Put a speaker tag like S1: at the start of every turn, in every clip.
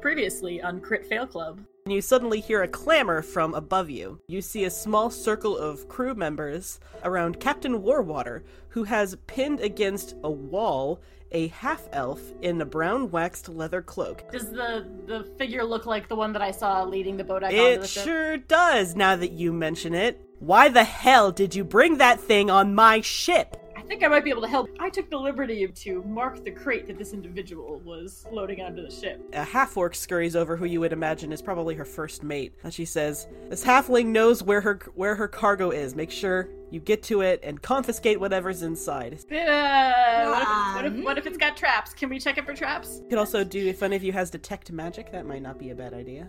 S1: Previously on Crit Fail Club.
S2: And you suddenly hear a clamor from above you. You see a small circle of crew members around Captain Warwater, who has pinned against a wall a half elf in a brown waxed leather cloak.
S1: Does the the figure look like the one that I saw leading the boat onto the
S2: It
S1: ship?
S2: sure does, now that you mention it. Why the hell did you bring that thing on my ship?
S1: I think I might be able to help. I took the liberty to mark the crate that this individual was loading onto the ship.
S2: A half orc scurries over who you would imagine is probably her first mate. And she says, This halfling knows where her where her cargo is. Make sure you get to it and confiscate whatever's inside.
S1: Uh, what, if, what, if, what if it's got traps? Can we check it for traps?
S2: You could also do if any of you has detect magic, that might not be a bad idea.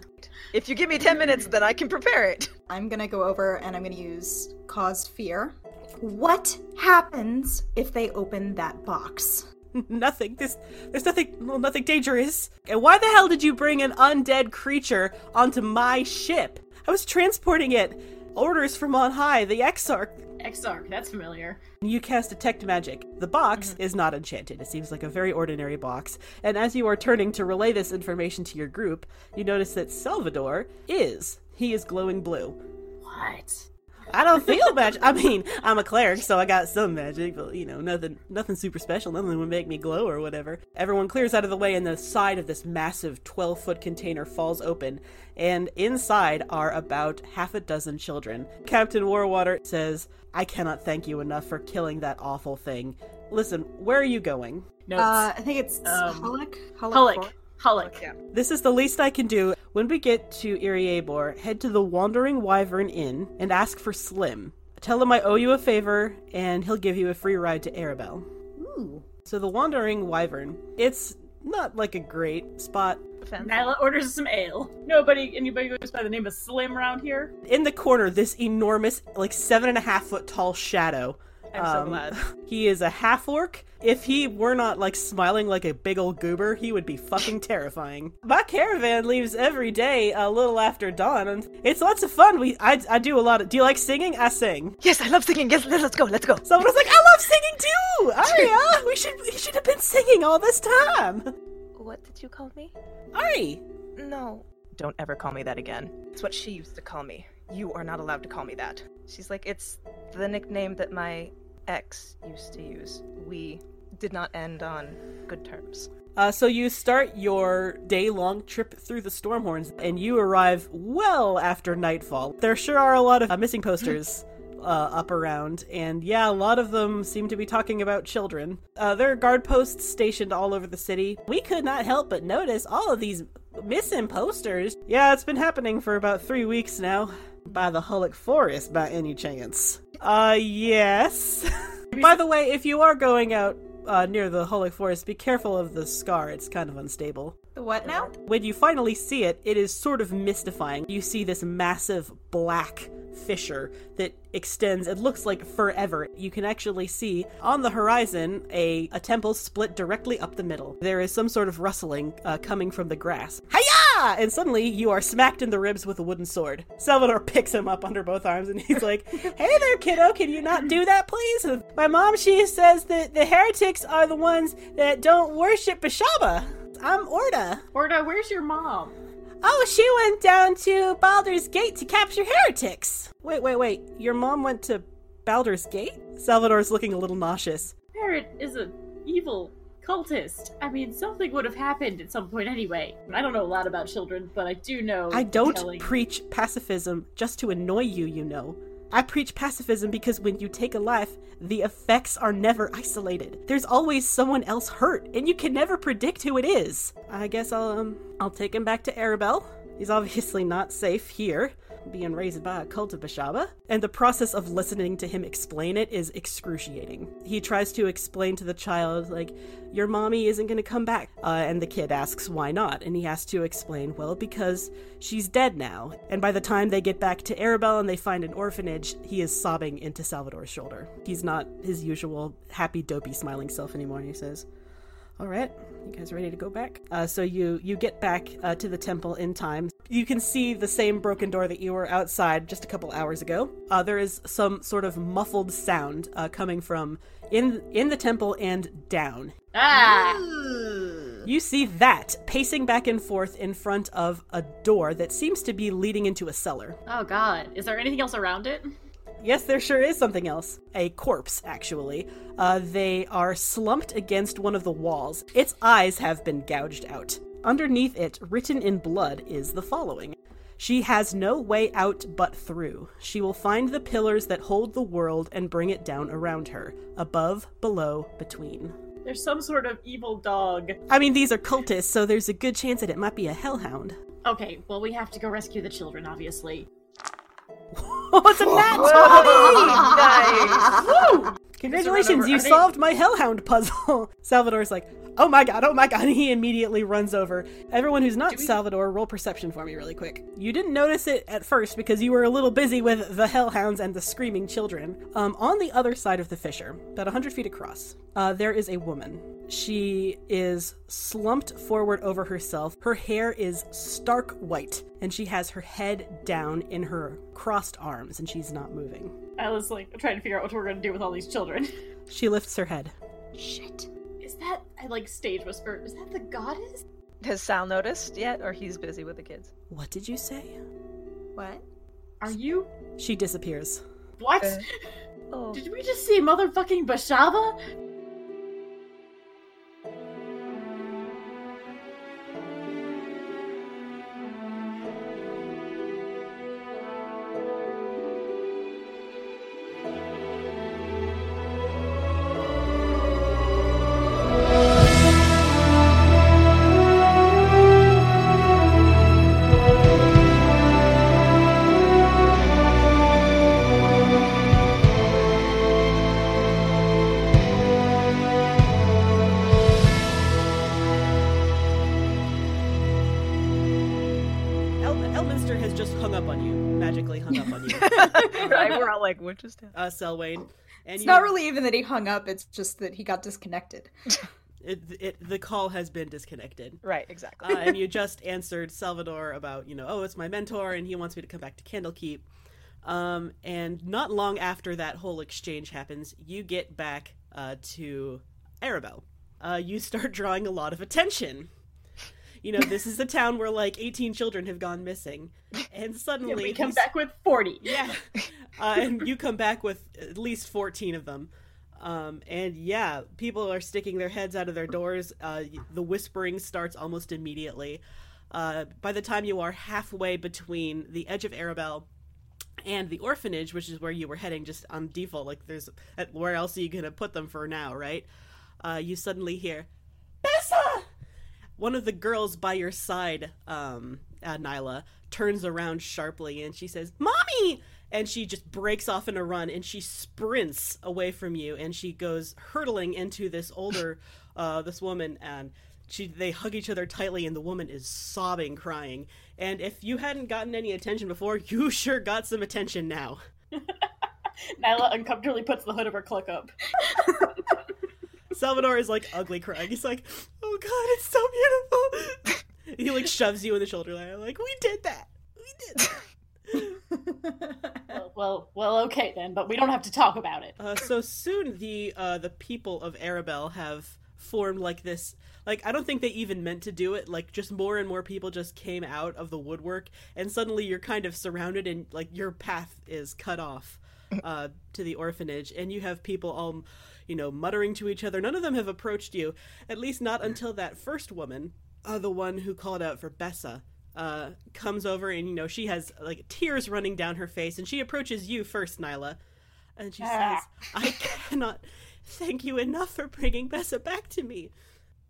S3: If you give me 10 minutes, then I can prepare it.
S4: I'm gonna go over and I'm gonna use cause fear. What happens if they open that box?
S2: nothing. There's there's nothing well, nothing dangerous. And why the hell did you bring an undead creature onto my ship? I was transporting it. Orders from on high, the Exarch.
S1: Exarch, that's familiar.
S2: You cast detect magic. The box mm-hmm. is not enchanted. It seems like a very ordinary box. And as you are turning to relay this information to your group, you notice that Salvador is. He is glowing blue.
S1: What?
S2: I don't feel magic. I mean, I'm a cleric, so I got some magic, but you know, nothing, nothing super special. Nothing would make me glow or whatever. Everyone clears out of the way, and the side of this massive 12 foot container falls open, and inside are about half a dozen children. Captain Warwater says, "I cannot thank you enough for killing that awful thing. Listen, where are you going?
S1: Notes.
S4: Uh, I think it's
S1: Um,
S4: Hulk.
S1: Hulk.
S4: Hulk.
S1: Hulk.
S3: Yeah.
S2: This is the least I can do. When we get to Iriaebor, head to the Wandering Wyvern Inn and ask for Slim. Tell him I owe you a favor, and he'll give you a free ride to Arabel.
S4: Ooh.
S2: So the Wandering Wyvern, it's not like a great spot.
S1: Nyla orders some ale. Nobody, anybody goes by the name of Slim around here.
S2: In the corner, this enormous, like seven and a half foot tall shadow.
S3: I'm so
S2: Um,
S3: glad.
S2: He is a half orc. If he were not like smiling like a big old goober, he would be fucking terrifying. My caravan leaves every day a little after dawn, and it's lots of fun. We I, I do a lot of. Do you like singing? I sing.
S3: Yes, I love singing. Yes, let's go. Let's go.
S2: Someone was like, I love singing too. Aria, we should we should have been singing all this time.
S3: What did you call me?
S2: Ari,
S3: No. Don't ever call me that again. It's what she used to call me. You are not allowed to call me that. She's like, it's the nickname that my ex used to use. We did not end on good terms.
S2: Uh, so you start your day-long trip through the Stormhorns, and you arrive well after nightfall. There sure are a lot of uh, missing posters uh, up around, and yeah, a lot of them seem to be talking about children. Uh, there are guard posts stationed all over the city. We could not help but notice all of these missing posters. Yeah, it's been happening for about three weeks now. By the Hullack Forest, by any chance? Uh, yes. By the way, if you are going out uh, near the Holy Forest, be careful of the scar. It's kind of unstable.
S4: The what now?
S2: When you finally see it, it is sort of mystifying. You see this massive black fissure that extends, it looks like forever. You can actually see on the horizon a, a temple split directly up the middle. There is some sort of rustling uh, coming from the grass. Hiya! Ah, and suddenly you are smacked in the ribs with a wooden sword. Salvador picks him up under both arms and he's like, Hey there, kiddo, can you not do that, please? My mom, she says that the heretics are the ones that don't worship Beshaba. I'm Orda.
S1: Orda, where's your mom?
S2: Oh, she went down to Baldur's Gate to capture heretics. Wait, wait, wait. Your mom went to Baldur's Gate? Salvador's looking a little nauseous.
S1: Barrett is a evil cultist. I mean, something would have happened at some point anyway. I don't know a lot about children, but I do know.
S2: I don't
S1: telling-
S2: preach pacifism just to annoy you, you know. I preach pacifism because when you take a life, the effects are never isolated. There's always someone else hurt, and you can never predict who it is. I guess I'll um I'll take him back to Arabel. He's obviously not safe here, being raised by a cult of Beshaba. And the process of listening to him explain it is excruciating. He tries to explain to the child, like, your mommy isn't gonna come back. Uh, and the kid asks why not, and he has to explain, well, because she's dead now. And by the time they get back to Arabel and they find an orphanage, he is sobbing into Salvador's shoulder. He's not his usual happy, dopey, smiling self anymore, he says. All right, you guys ready to go back? Uh, so you you get back uh, to the temple in time. You can see the same broken door that you were outside just a couple hours ago. Uh, there is some sort of muffled sound uh, coming from in in the temple and down.
S1: Ah!
S2: You see that pacing back and forth in front of a door that seems to be leading into a cellar.
S1: Oh god. Is there anything else around it?
S2: Yes, there sure is something else. A corpse, actually. Uh, they are slumped against one of the walls. Its eyes have been gouged out. Underneath it, written in blood, is the following She has no way out but through. She will find the pillars that hold the world and bring it down around her, above, below, between.
S1: There's some sort of evil dog.
S2: I mean, these are cultists, so there's a good chance that it might be a hellhound.
S1: Okay, well we have to go rescue the children, obviously.
S2: What's a nat
S3: nice.
S2: Congratulations, you solved my hellhound puzzle. Salvador's like, oh my god, oh my god. And he immediately runs over. Everyone who's not
S1: we-
S2: Salvador, roll perception for me really quick. You didn't notice it at first because you were a little busy with the hellhounds and the screaming children. Um, on the other side of the fissure, about 100 feet across, uh, there is a woman. She is slumped forward over herself. Her hair is stark white, and she has her head down in her crossed arms, and she's not moving.
S1: I was like trying to figure out what we're gonna do with all these children.
S2: She lifts her head.
S4: Shit.
S1: Is that I like stage whisper? Is that the goddess?
S3: Has Sal noticed yet, or he's busy with the kids?
S2: What did you say?
S4: What?
S1: Are you
S2: She disappears.
S1: what?
S3: Uh, Oh,
S1: Did we just see motherfucking
S3: Beshaba?
S2: Uh, Selwyn. And
S4: It's
S2: you,
S4: not really even that he hung up, it's just that he got disconnected.
S2: It, it, the call has been disconnected.
S3: Right, exactly.
S2: Uh, and you just answered Salvador about, you know, oh, it's my mentor and he wants me to come back to Candlekeep. Um, and not long after that whole exchange happens, you get back uh, to Arabel. Uh, you start drawing a lot of attention. You know, this is a town where like 18 children have gone missing. And suddenly.
S1: we come back with forty.
S2: Yeah. Uh, and you come back with at least 14 of them. Um, and yeah, people are sticking their heads out of their doors. Uh, the whispering starts almost immediately. Uh, by the time you are halfway between the edge of Arabel and the orphanage, which is where you were heading just on default, like there's where else are you going to put them for now, right? Uh, you suddenly hear, Bessa! One of the girls by your side, um, uh, Nyla, turns around sharply and she says, Mommy! And she just breaks off in a run and she sprints away from you and she goes hurtling into this older, uh, this woman and she they hug each other tightly and the woman is sobbing crying and if you hadn't gotten any attention before you sure got some attention now
S1: Nyla uncomfortably puts the hood of her cloak up.
S2: Salvador is like ugly crying he's like oh god it's so beautiful he like shoves you in the shoulder line. like we did that we did that
S1: well, well, well, okay then, but we don't have to talk about it.
S2: Uh, so soon the uh, the people of Arabel have formed like this. Like I don't think they even meant to do it. Like just more and more people just came out of the woodwork, and suddenly you're kind of surrounded, and like your path is cut off uh, to the orphanage, and you have people all, you know, muttering to each other. None of them have approached you, at least not until that first woman, uh, the one who called out for Bessa uh, comes over and you know she has like tears running down her face and she approaches you first nyla. And she says i cannot thank you enough for bringing bessa back to me.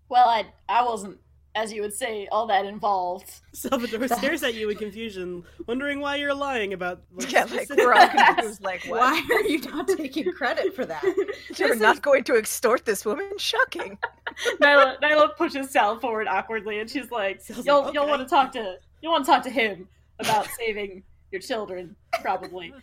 S1: Well, I I wasn't, as you would say, all that involved.
S2: salvador stares at you in confusion wondering why you're lying about like,
S3: yeah, like we're all confused. Like, what?
S4: Why are you not taking credit for that?
S3: You're not going to extort this woman? Shocking.
S1: Nyla, Nyla pushes Sal forward awkwardly, and she's like,
S2: Sal's
S1: "You'll
S2: like,
S1: you'll
S2: "Okay."
S1: want to talk to you'll want to talk to him about saving your children, probably."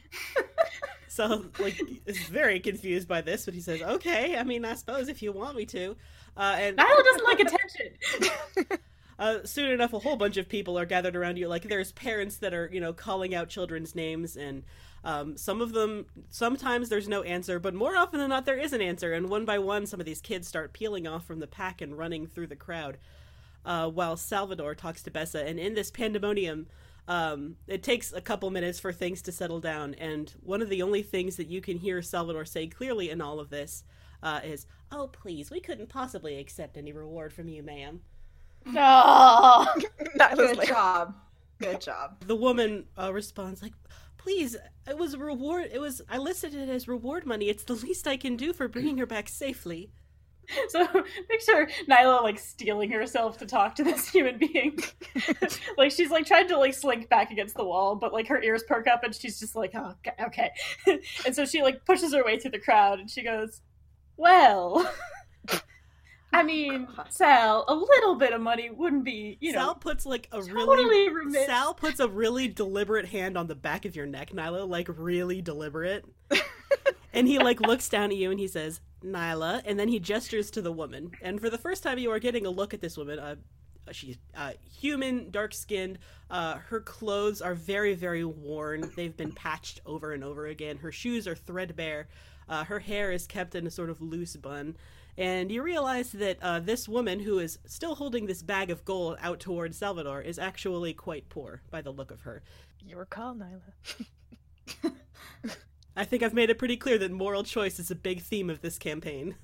S2: So like is very confused by this but he says okay i mean i suppose if you want me to uh, and
S1: Nyla doesn't like attention.
S2: uh, soon enough, a whole bunch of people are gathered around you. Like there's parents that are, you know, calling out children's names, and um, some of them, sometimes there's no answer, but more often than not, there is an answer. And one by one, some of these kids start peeling off from the pack and running through the crowd. uh, while Salvador talks to Bessa. And in this pandemonium, um, it takes a couple minutes for things to settle down. And one of the only things that you can hear Salvador say clearly in all of this uh, is, "Oh, please, we couldn't possibly accept any reward from you, ma'am."
S1: No.
S3: Nyla's
S4: Good
S3: like,
S4: job. Good job.
S2: The woman uh, responds like, "Please, it was a reward. It was I listed it as reward money. It's the least I can do for bringing her back safely."
S1: So picture Nyla like stealing herself to talk to this human being. like she's like trying to like slink back against the wall, but like her ears perk up and she's just like, oh, okay. okay. and so she like pushes her way through the crowd and she goes, Well, I mean, Sal, a little bit of money wouldn't be, you know,
S2: Sal puts like a
S1: totally
S2: really
S1: remiss.
S2: Sal puts a really deliberate hand on the back of your neck, Nyla, like really deliberate. And he like looks down at you and he says, "Nyla," and then he gestures to the woman. And for the first time, you are getting a look at this woman. Uh, she's uh, human, dark skinned. Uh, her clothes are very, very worn. They've been patched over and over again. Her shoes are threadbare. Uh, her hair is kept in a sort of loose bun. And you realize that uh, this woman, who is still holding this bag of gold out towards Salvador, is actually quite poor by the look of her.
S3: Your call, Nyla.
S2: I think I've made it pretty clear that moral choice is a big theme of this campaign.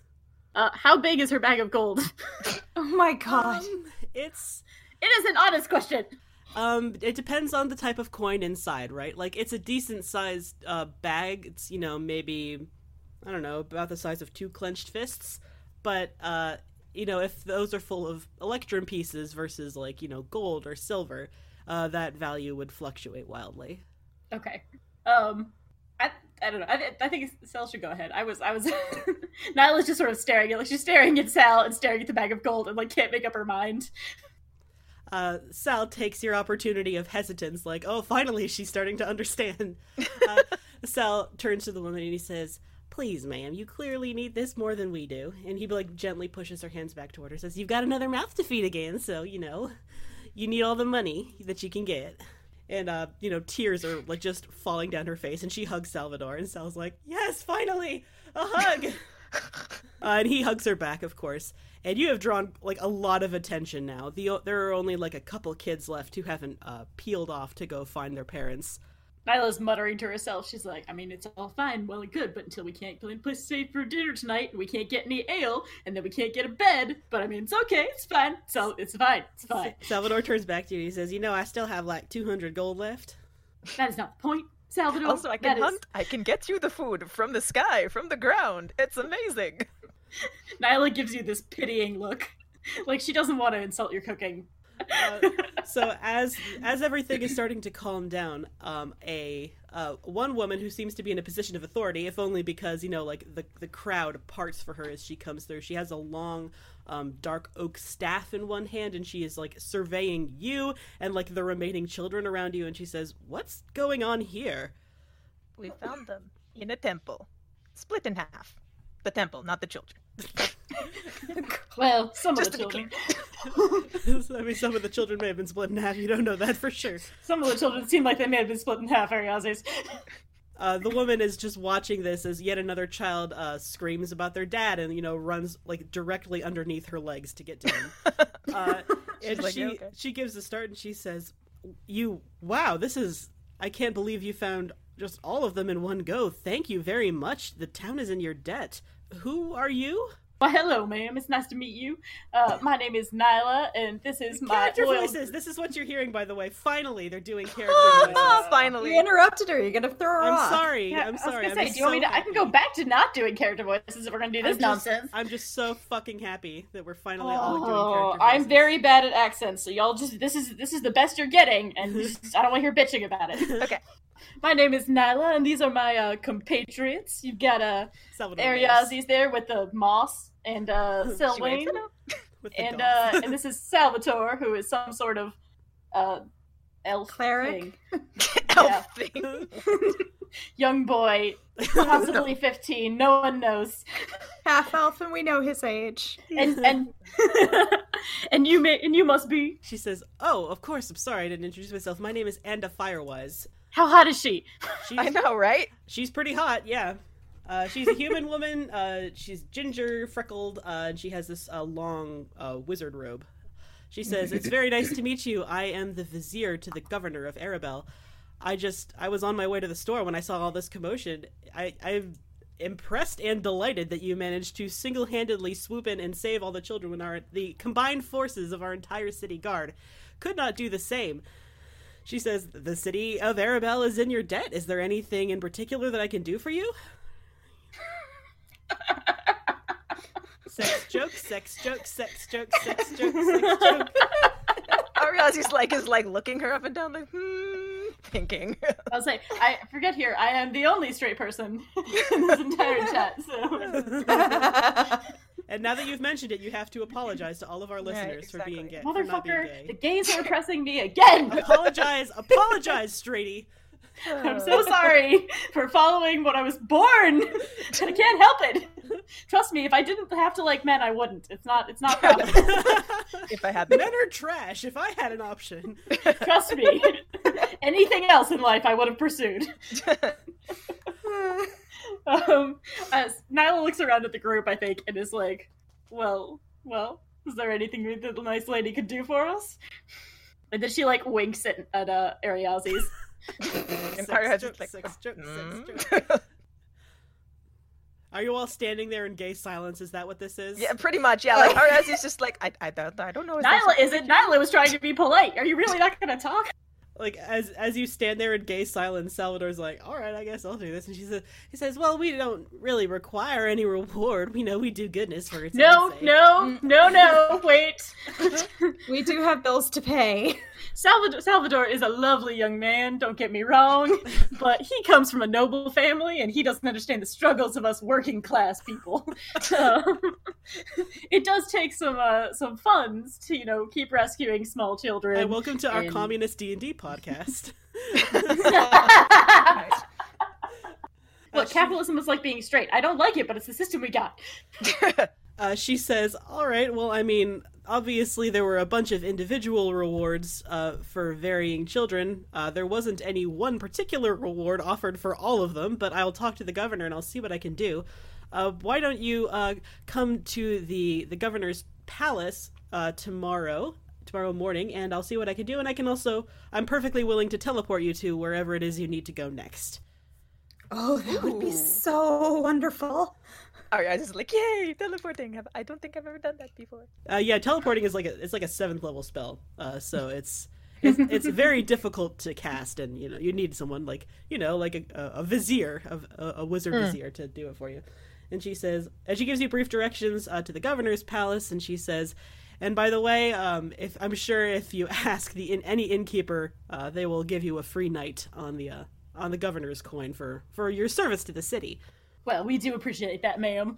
S1: Uh, how big is her bag of gold?
S4: Oh my god.
S2: Um, it's
S1: it is an honest question.
S2: um, it depends on the type of coin inside, right? Like it's a decent sized uh, bag. It's you know maybe I don't know about the size of two clenched fists, but uh, you know if those are full of electrum pieces versus like you know gold or silver, uh, that value would fluctuate wildly.
S1: Okay. Um, I, I don't know. I, I think Sal should go ahead. I was I was Nyla's just sort of staring at like she's staring at Sal and staring at the bag of gold and like can't make up her mind.
S2: uh, Sal takes your opportunity of hesitance, like, oh, finally she's starting to understand. Uh, Sal turns to the woman and he says, Please, ma'am, you clearly need this more than we do. And he, like, gently pushes her hands back toward her, says, You've got another mouth to feed again, so, you know, you need all the money that you can get. And, uh, you know, tears are, like, just falling down her face, and she hugs Salvador, and Sal's like, Yes, finally! A hug! Uh, and he hugs her back, of course. And you have drawn like a lot of attention now. The there are only like a couple kids left who haven't uh, peeled off to go find their parents.
S1: Nyla's muttering to herself. She's like, I mean, it's all fine, well and good, but until we can't play place safe for dinner tonight, and we can't get any ale, and then we can't get a bed. But I mean, it's okay, it's fine. So it's fine, it's fine.
S2: Salvador turns back to you. and He says, "You know, I still have like two hundred gold left."
S1: That is not the point, Salvador.
S3: Also, I
S1: that
S3: can
S1: is-
S3: hunt. I can get you the food from the sky, from the ground. It's amazing.
S1: Nyla gives you this pitying look, like she doesn't want to insult your cooking.
S2: Uh, so as as everything is starting to calm down, um, a uh, one woman who seems to be in a position of authority, if only because you know, like the the crowd parts for her as she comes through. She has a long, um, dark oak staff in one hand, and she is like surveying you and like the remaining children around you, and she says, "What's going on here?"
S3: We found them in a temple, split in half. The temple, not the children.
S1: Well, some
S3: Just
S1: of the children.
S2: I mean, some of the children may have been split in half. You don't know that for sure.
S1: Some of the children seem like they may have been split in half, Ariazes.
S2: Uh, the woman is just watching this as yet another child uh, screams about their dad and you know runs like directly underneath her legs to get to him. uh, and
S3: like,
S2: she
S3: okay."
S2: she gives a start and she says, "You wow, this is I can't believe you found just all of them in one go. Thank you very much. The town is in your debt. Who are you?"
S1: Well, hello, ma'am. It's nice to meet you. Uh, my name is Nyla, and this is my
S2: Character
S1: loyal...
S2: voices. This is what you're hearing, by the way. Finally, they're doing character voices.
S3: Finally.
S4: You interrupted her. You're gonna throw her
S2: I'm
S4: off.
S2: sorry.
S1: Yeah,
S2: I'm sorry.
S1: was
S2: I'm
S1: gonna say, do you want me
S2: so
S1: to? I can go back to not doing character voices if we're gonna do this
S2: I'm just-
S1: nonsense.
S2: I'm just so fucking happy that we're finally all doing character. voices.
S1: I'm very bad at accents, so y'all just this is this is the best you're getting, and just, I don't want to hear bitching about it.
S3: Okay.
S1: My name is Nyla, and these are my uh, compatriots. You've got uh,
S2: Salvador
S1: Ariazes there with the moss, and uh,
S3: She
S1: Selwyn,
S3: hello.
S2: with the
S1: and uh, and this is Salvatore, who is some sort of uh, elf
S4: Cleric?
S1: thing.
S3: Elf thing.
S1: young boy, possibly fifteen. No one knows.
S4: Half elf, and we know his age.
S1: And and and you may and you must be.
S2: She says, "Oh, of course. I'm sorry I didn't introduce myself. My name is Anda Firewise.
S1: How hot is she?
S2: She's
S3: I know, right?
S2: she's pretty hot. Yeah, uh, she's a human woman. Uh, she's ginger, freckled, uh, and she has this uh, long uh, wizard robe. She says, It's very nice to meet you. I am the vizier to the governor of Arabel. I just, I was on my way to the store when I saw all this commotion. I, I'm impressed and delighted that you managed to single handedly swoop in and save all the children when our, the combined forces of our entire city guard could not do the same. She says, The city of Arabel is in your debt. Is there anything in particular that I can do for you? sex joke, sex joke, sex joke, sex joke, sex joke.
S3: Ariazi's like is like looking her up and down, like hmm, thinking.
S1: I'll say, I forget here, I am the only straight person in this entire chat, so.
S2: And now that you've mentioned it, you have to apologize to all of our listeners for being gay. for not being
S1: Motherfucker, the gays are oppressing me again!
S2: apologize, apologize, Straighty.
S1: I'm so sorry for following what I was born. I can't help it. Trust me, if I didn't have to like men, I wouldn't. It's not. It's not possible.
S3: if I had
S2: Men are trash. If I had an option,
S1: Trust me. Anything else in life, I would have pursued. Um, as Nyla looks around at the group, I think, and is like, "Well, well, is there anything that the nice lady could do for us?" And then she like winks at at uh, Ariazzi's.
S3: And
S2: Sex
S3: Ariazi's
S2: joke,
S3: like,
S2: sex joke, sex
S3: "Hmm?"
S2: joke. Are you all standing there in gay silence? Is that what this is?
S3: yeah, pretty much. Yeah, like Ariazi's just like, I, I, don't, I don't know. is there
S1: Nyla is it? Nyla was trying to be polite. Are you really not going to talk?
S2: Like as as you stand there in gay silence, Salvador's like, "All right, I guess I'll do this." And she says, "He says, well, we don't really require any reward. We know we do goodness for its
S1: No, no, no, no. Wait.
S4: we do have bills to pay.
S1: Salvador, Salvador is a lovely young man, don't get me wrong, but he comes from a noble family and he doesn't understand the struggles of us working class people. Um, it does take some uh, some funds to, you know, keep rescuing small children.
S2: And welcome to our
S1: And-
S2: communist D and D podcast.
S1: Look, capitalism is like being straight. I don't like it, but it's the system we got.
S2: Uh, she says, "All right. Well, I mean, obviously there were a bunch of individual rewards uh, for varying children. Uh, there wasn't any one particular reward offered for all of them, but I'll talk to the governor and I'll see what I can do. Uh, why don't you uh, come to the the governor's palace uh, tomorrow?" Tomorrow morning, and I'll see what I can do. And I can also, I'm perfectly willing to teleport you to wherever it is you need to go next.
S4: Oh, that would be so wonderful.
S3: Ariazi's like, yay, teleporting. Have- I don't think I've ever done that before.
S2: Uh, yeah, teleporting is like a it's like a seventh level spell. Uh, so it's it's, it's very difficult to cast, and you know you need someone like you know like a, a, a vizier, a, a, a wizard vizier to do it for you. And she says, and she gives you brief directions uh, to the governor's palace, and she says, and by the way, um, if I'm sure if you ask the in, any innkeeper, uh, they will give you a free night on the uh, on the governor's coin for for your service to the city.
S1: Well, we do appreciate that, ma'am.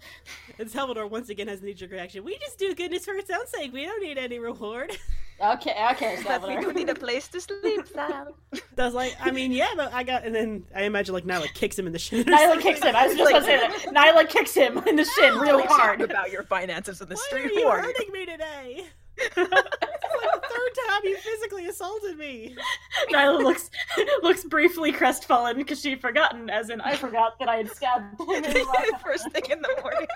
S2: And Salvador once again has a knee-jerk reaction. We just do goodness for its own sake. We don't need any reward.
S1: Okay, okay,
S3: But we do
S1: Salvador.
S3: need a place to sleep, Sal.
S2: I was like, I mean, yeah, but I got, and then I imagine like Nyla kicks him in the shin. or
S1: Nyla
S2: something.
S1: kicks him. I was just going to say that. Nyla kicks him in the shin really hard.
S3: about your finances in the
S2: Why
S3: street.
S2: are you
S3: are you?
S2: hurting me today? It's like the third time you physically assaulted me.
S1: Nyla looks looks briefly crestfallen because she'd forgotten, as in I forgot that I had stabbed him. in his
S3: First thing in the morning.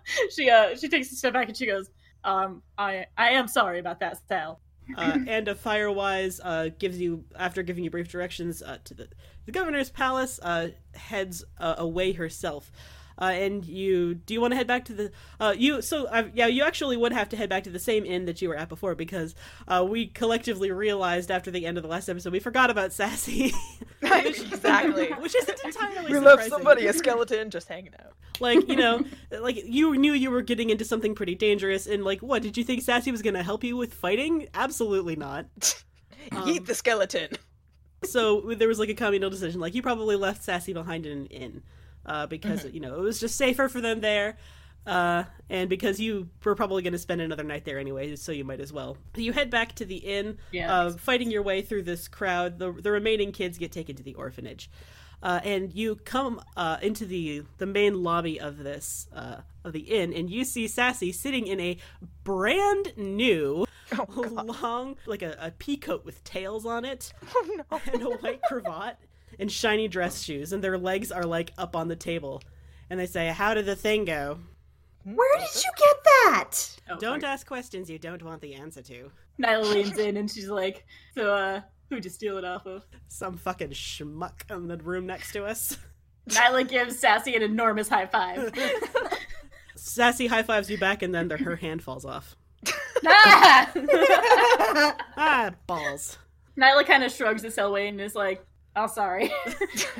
S1: she uh she takes a step back and she goes, um, I I am sorry about that, Sal.
S2: Uh, and a Firewise uh, gives you, after giving you brief directions uh, to the the governor's palace, uh, heads uh, away herself. Uh, and you do you want to head back to the uh, you so uh, yeah you actually would have to head back to the same inn that you were at before because uh, we collectively realized after the end of the last episode we forgot about Sassy
S3: exactly.
S2: which isn't entirely
S3: We left somebody, a skeleton, just hanging out.
S2: like you know like you knew you were getting into something pretty dangerous and like what did you think sassy was gonna help you with fighting absolutely not Um,
S3: Eat the skeleton.
S2: so there was like a communal decision like you probably left sassy behind in an inn uh, because you know it was just safer for them there uh, and because you were probably going to spend another night there anyway so you might as well. You head back to the inn
S1: Yeah,
S2: uh, fighting your way through this crowd. The, the remaining kids get taken to the orphanage uh, and you come uh, into the the main lobby of this uh, of the inn, and you see Sassy sitting in a brand new, long like a, a pea coat with tails on it,
S3: Oh no.
S2: and a white cravat, and shiny dress shoes, and their legs are like up on the table, and they say, "How did the thing go?"
S4: Where did you get that?
S1: Oh,
S2: Don't
S1: fuck.
S2: ask questions you don't want the answer to.
S1: Nyla leans in and she's like, "So, uh, who'd you steal it off of?"
S2: Some fucking schmuck in the room next to us.
S1: Nyla gives Sassy an enormous high five.
S2: Sassy high fives you back, and then the, her hand falls off.
S1: ah!
S2: Ah, balls.
S1: Nyla kind of shrugs at Selwyn and is like, "Oh, sorry."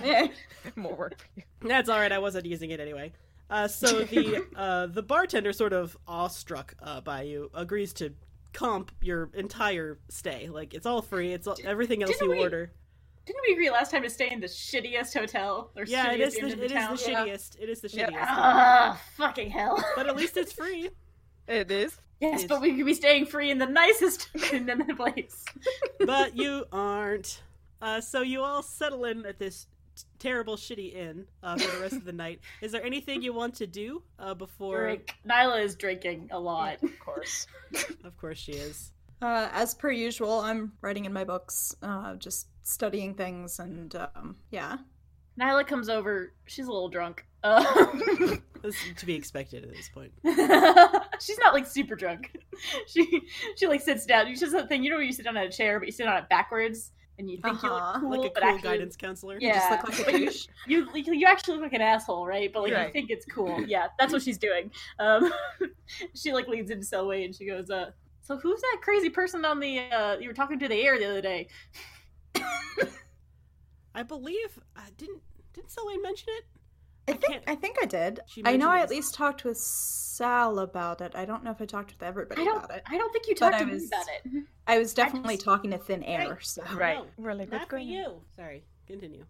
S3: More work for you.
S2: That's all right. I wasn't using it anyway. Uh, so the uh, the bartender, sort of awestruck uh, by you, agrees to comp your entire stay. Like it's all free. It's all, everything else
S1: didn't
S2: you
S1: we-
S2: order.
S1: Didn't we agree last time to stay in the shittiest hotel? Or
S2: Yeah, it is. The,
S1: in
S2: it is the
S1: Yeah.
S2: shittiest. It is the shittiest.
S1: Ah, fucking hell.
S2: But at least it's free.
S3: It is.
S1: Yes,
S2: Yes.
S1: but we could be staying free in the nicest in the place.
S2: but you aren't. Uh, so you all settle in at this t- terrible, shitty inn uh, for the rest of the night. Is there anything you want to do uh, before?
S1: Drink. Nyla is drinking a lot.
S3: Of course.
S2: Of course, she is.
S4: Uh, as per usual, I'm writing in my books, uh, just studying things, and um, yeah.
S1: Nyla comes over. She's a little drunk. Um,
S2: That's to be expected at this point.
S1: she's not like super drunk. She she like sits down. She does that thing. You know where you sit down on a chair, but you sit on it backwards, and you think you
S4: Uh-huh.
S1: look cool,
S2: Like a cool
S1: actually
S2: guidance counselor.
S1: Yeah.
S4: Just look like a
S1: you- you you you actually look like an asshole, right? But like you think it's cool. Yeah, that's what she's doing. Um, she like leads into Selway and she goes, "Uh, so who's that crazy person on the uh you were talking to the air the other day?"
S2: I believe. Uh, didn't didn't Selene mention it?
S4: I
S2: I
S4: think
S2: can't-
S4: I think I did. I know I at
S2: as-
S4: least talked with Sal about it. I don't know if I talked with everybody
S1: I don't
S4: about it.
S1: I don't think you talked
S4: I
S1: to me about it.
S4: I was definitely
S1: just-
S4: talking to thin air.
S2: Right.
S4: So.
S3: Right.
S2: No,
S3: We're
S2: Not for
S3: going on?
S2: you. Sorry. Continue.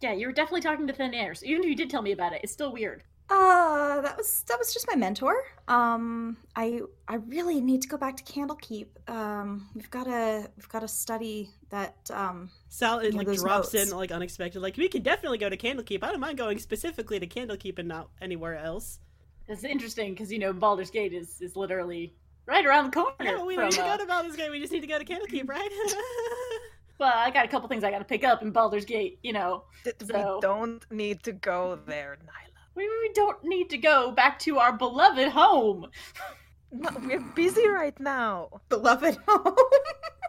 S1: Yeah, you were definitely talking to thin air. So even if you did tell me about it, it's still weird.
S4: Uh, that was that was just my mentor. Um, I I really need to go back to Candlekeep. Um, we've got to we've got to study that. Um,
S2: Sal it
S4: Yeah,
S2: like drops
S4: notes.
S2: in like unexpected. Like we could definitely go to Candlekeep. I don't mind going specifically to Candlekeep and not anywhere else.
S1: It's interesting because you know Baldur's Gate is is literally right around the corner.
S2: Yeah, we
S1: from,
S2: need to
S1: uh,
S2: go to Baldur's Gate. We just need to go to Candlekeep, right?
S1: Well, I got a couple things I got to pick up in Baldur's Gate. You know,
S3: Th-
S1: So-
S3: We don't need to go there, Nyla.
S1: We, we don't need to go back to our beloved home.
S3: No, we're busy right now.
S4: beloved home.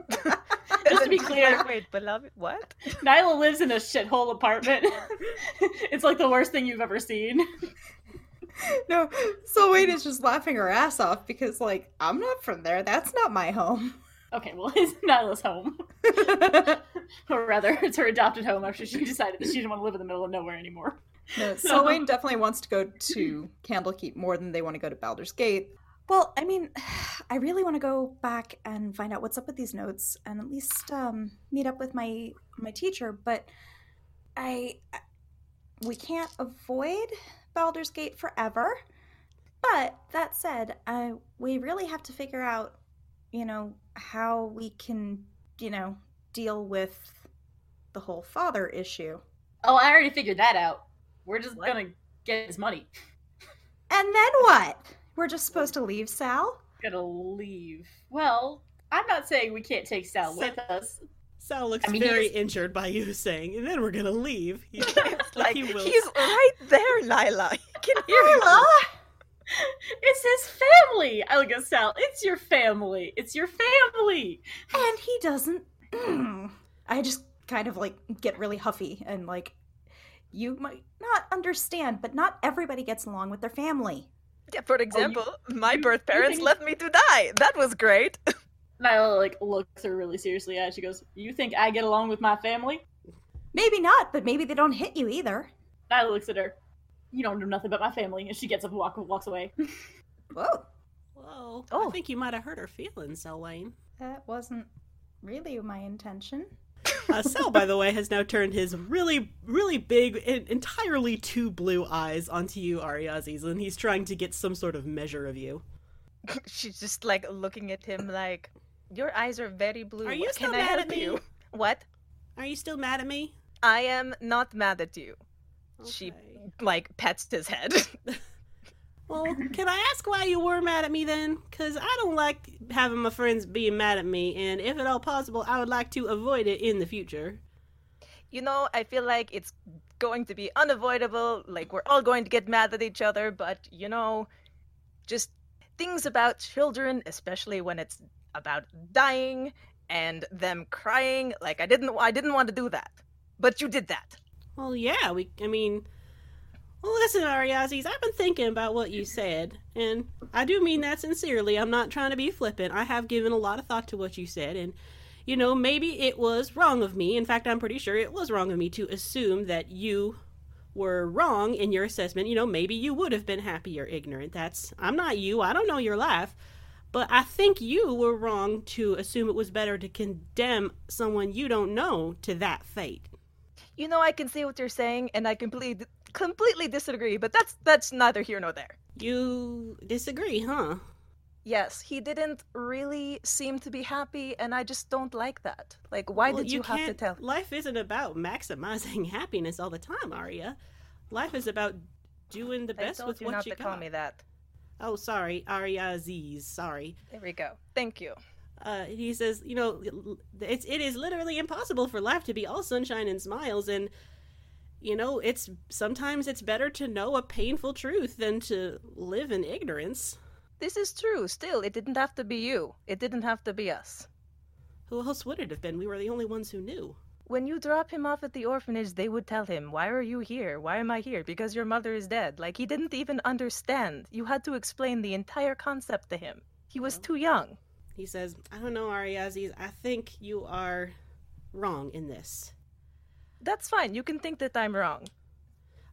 S1: Just to be clear-
S3: Wait, wait, beloved, what?
S1: Nyla lives in a shithole apartment. it's like the worst thing you've ever seen.
S4: no, so Wayne is just laughing her ass off because like I'm not from there. That's not my home.
S1: Okay, well, it's Nyla's home. or rather, it's her adopted home after she decided that she didn't want to live in the middle of nowhere anymore.
S4: No, Selwyn definitely wants to go to Candlekeep more than they want to go to Baldur's Gate. Well, I mean, I really want to go back and find out what's up with these notes and at least um, meet up with my my teacher. But I, we can't avoid Baldur's Gate forever. But that said, I we really have to figure out, you know, how we can, you know, deal with the whole father issue.
S1: Oh, I already figured that out. We're just
S3: What?
S1: gonna get his money.
S4: And then what? We're just supposed to leave Sal?
S1: Gonna leave. Well, I'm not saying we can't take Sal
S2: So-
S1: with us.
S2: Sal looks
S1: I mean,
S2: very
S1: he's-
S2: injured by you saying, and then we're gonna leave. He-
S3: It's like,
S2: he will.
S3: he's right there, Nyla. He can hear you.
S1: It's his family. I look at Sal. It's your family. It's your family.
S4: And he doesn't. I just kind of like get really huffy and like, you might not understand, but not everybody gets along with their family.
S3: Yeah, for oh, example, my
S1: you-
S3: birth parents
S1: think-
S3: left me to die. That was great.
S1: Nyla like looks her really seriously at. She goes, "You think I get along with my family?"
S4: Maybe not, but maybe they don't hit you either.
S1: Nyla looks at her. You don't know nothing about my family, and she gets up and walk, walks away.
S4: Whoa,
S2: Whoa. Oh. I
S3: Oh.
S2: think you might have hurt her feelings, Selwyn.
S4: that wasn't really my intention.
S2: Uh, Sal, by the way, has now turned his really, really big, entirely two blue eyes onto you, Ariazis, and he's trying to get some sort of measure of you.
S3: She's just like looking at him like, Your eyes are very blue.
S2: Are you
S3: What
S2: still
S3: can I
S2: mad at me?
S3: you? What?
S2: Are you still mad at me?
S3: I am not mad at you. She like pets his head.
S2: Well, can I ask why you were mad at me then? Because I don't like having my friends being mad at me, and if at all possible, I would like to avoid it in the future.
S3: you know, I feel like it's going to be unavoidable. Like we're all going to get mad at each other, but you know, just things about children, especially when it's about dying and them crying. Like I didn't I didn't want to do that. But you did that.
S2: Well, yeah, we. I mean, listen, Ariazis, I've been thinking about what you said, and I do mean that sincerely. I'm not trying to be flippant. I have given a lot of thought to what you said, and you know, maybe it was wrong of me. In fact, I'm pretty sure it was wrong of me to assume that you were wrong in your assessment. You know, maybe you would have been happy or ignorant. That's I'm not you. I don't know your life. But I think you were wrong to assume it was better to condemn someone you don't know to that fate.
S3: You know, I can see what you're saying, and I completely completely disagree. But that's that's neither here nor there.
S2: You disagree, huh?
S3: Yes, he didn't really seem to be happy, and I just don't like that. Like, why
S2: Well,
S3: did you, have to tell?
S2: Life isn't about maximizing happiness all the time, Arya. Life is about doing the
S3: I
S2: best
S3: told
S2: with
S3: you
S2: what
S3: not
S2: you
S3: to
S2: got.
S3: call me that.
S2: Oh, sorry, Arya Aziz. Sorry.
S3: There we go. Thank you.
S2: Uh, he says, you know, it's it is literally impossible for life to be all sunshine and smiles, and you know, it's sometimes it's better to know a painful truth than to live in ignorance.
S3: This is true. Still, it didn't have to be you. It didn't have to be us.
S2: Who else would it have been? We were the only ones who knew.
S3: When you drop him off at the orphanage, they would tell him, Why are you here? Why am I here? Because your mother is dead. Like, he didn't even understand. You had to explain the entire concept to him. He was
S2: Well.
S3: too young.
S2: He says, I don't know, Arya I think you are wrong in this.
S3: That's fine. You can think that I'm wrong.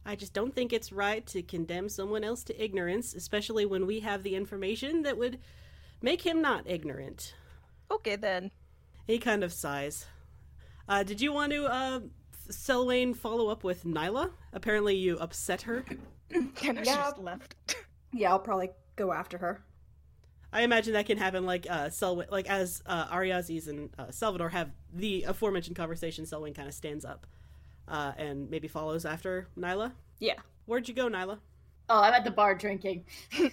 S2: I just don't think it's right to condemn someone else to ignorance, especially when we have the information that would make him not ignorant.
S3: Okay, then.
S2: He kind of sighs. Uh, did you want to, uh, Selwyn follow up with Nyla? Apparently you upset her.
S3: Kind of
S4: Yeah.
S3: just left.
S4: Yeah, I'll probably go after her.
S2: I imagine that can happen like, uh, Selwyn, like as, uh, Ariazis and, uh, Salvador have the aforementioned conversation, Selwyn kind of stands up, uh, and maybe follows after Nyla.
S4: Yeah.
S2: Where'd you go, Nyla?
S1: Oh, I'm at the bar drinking.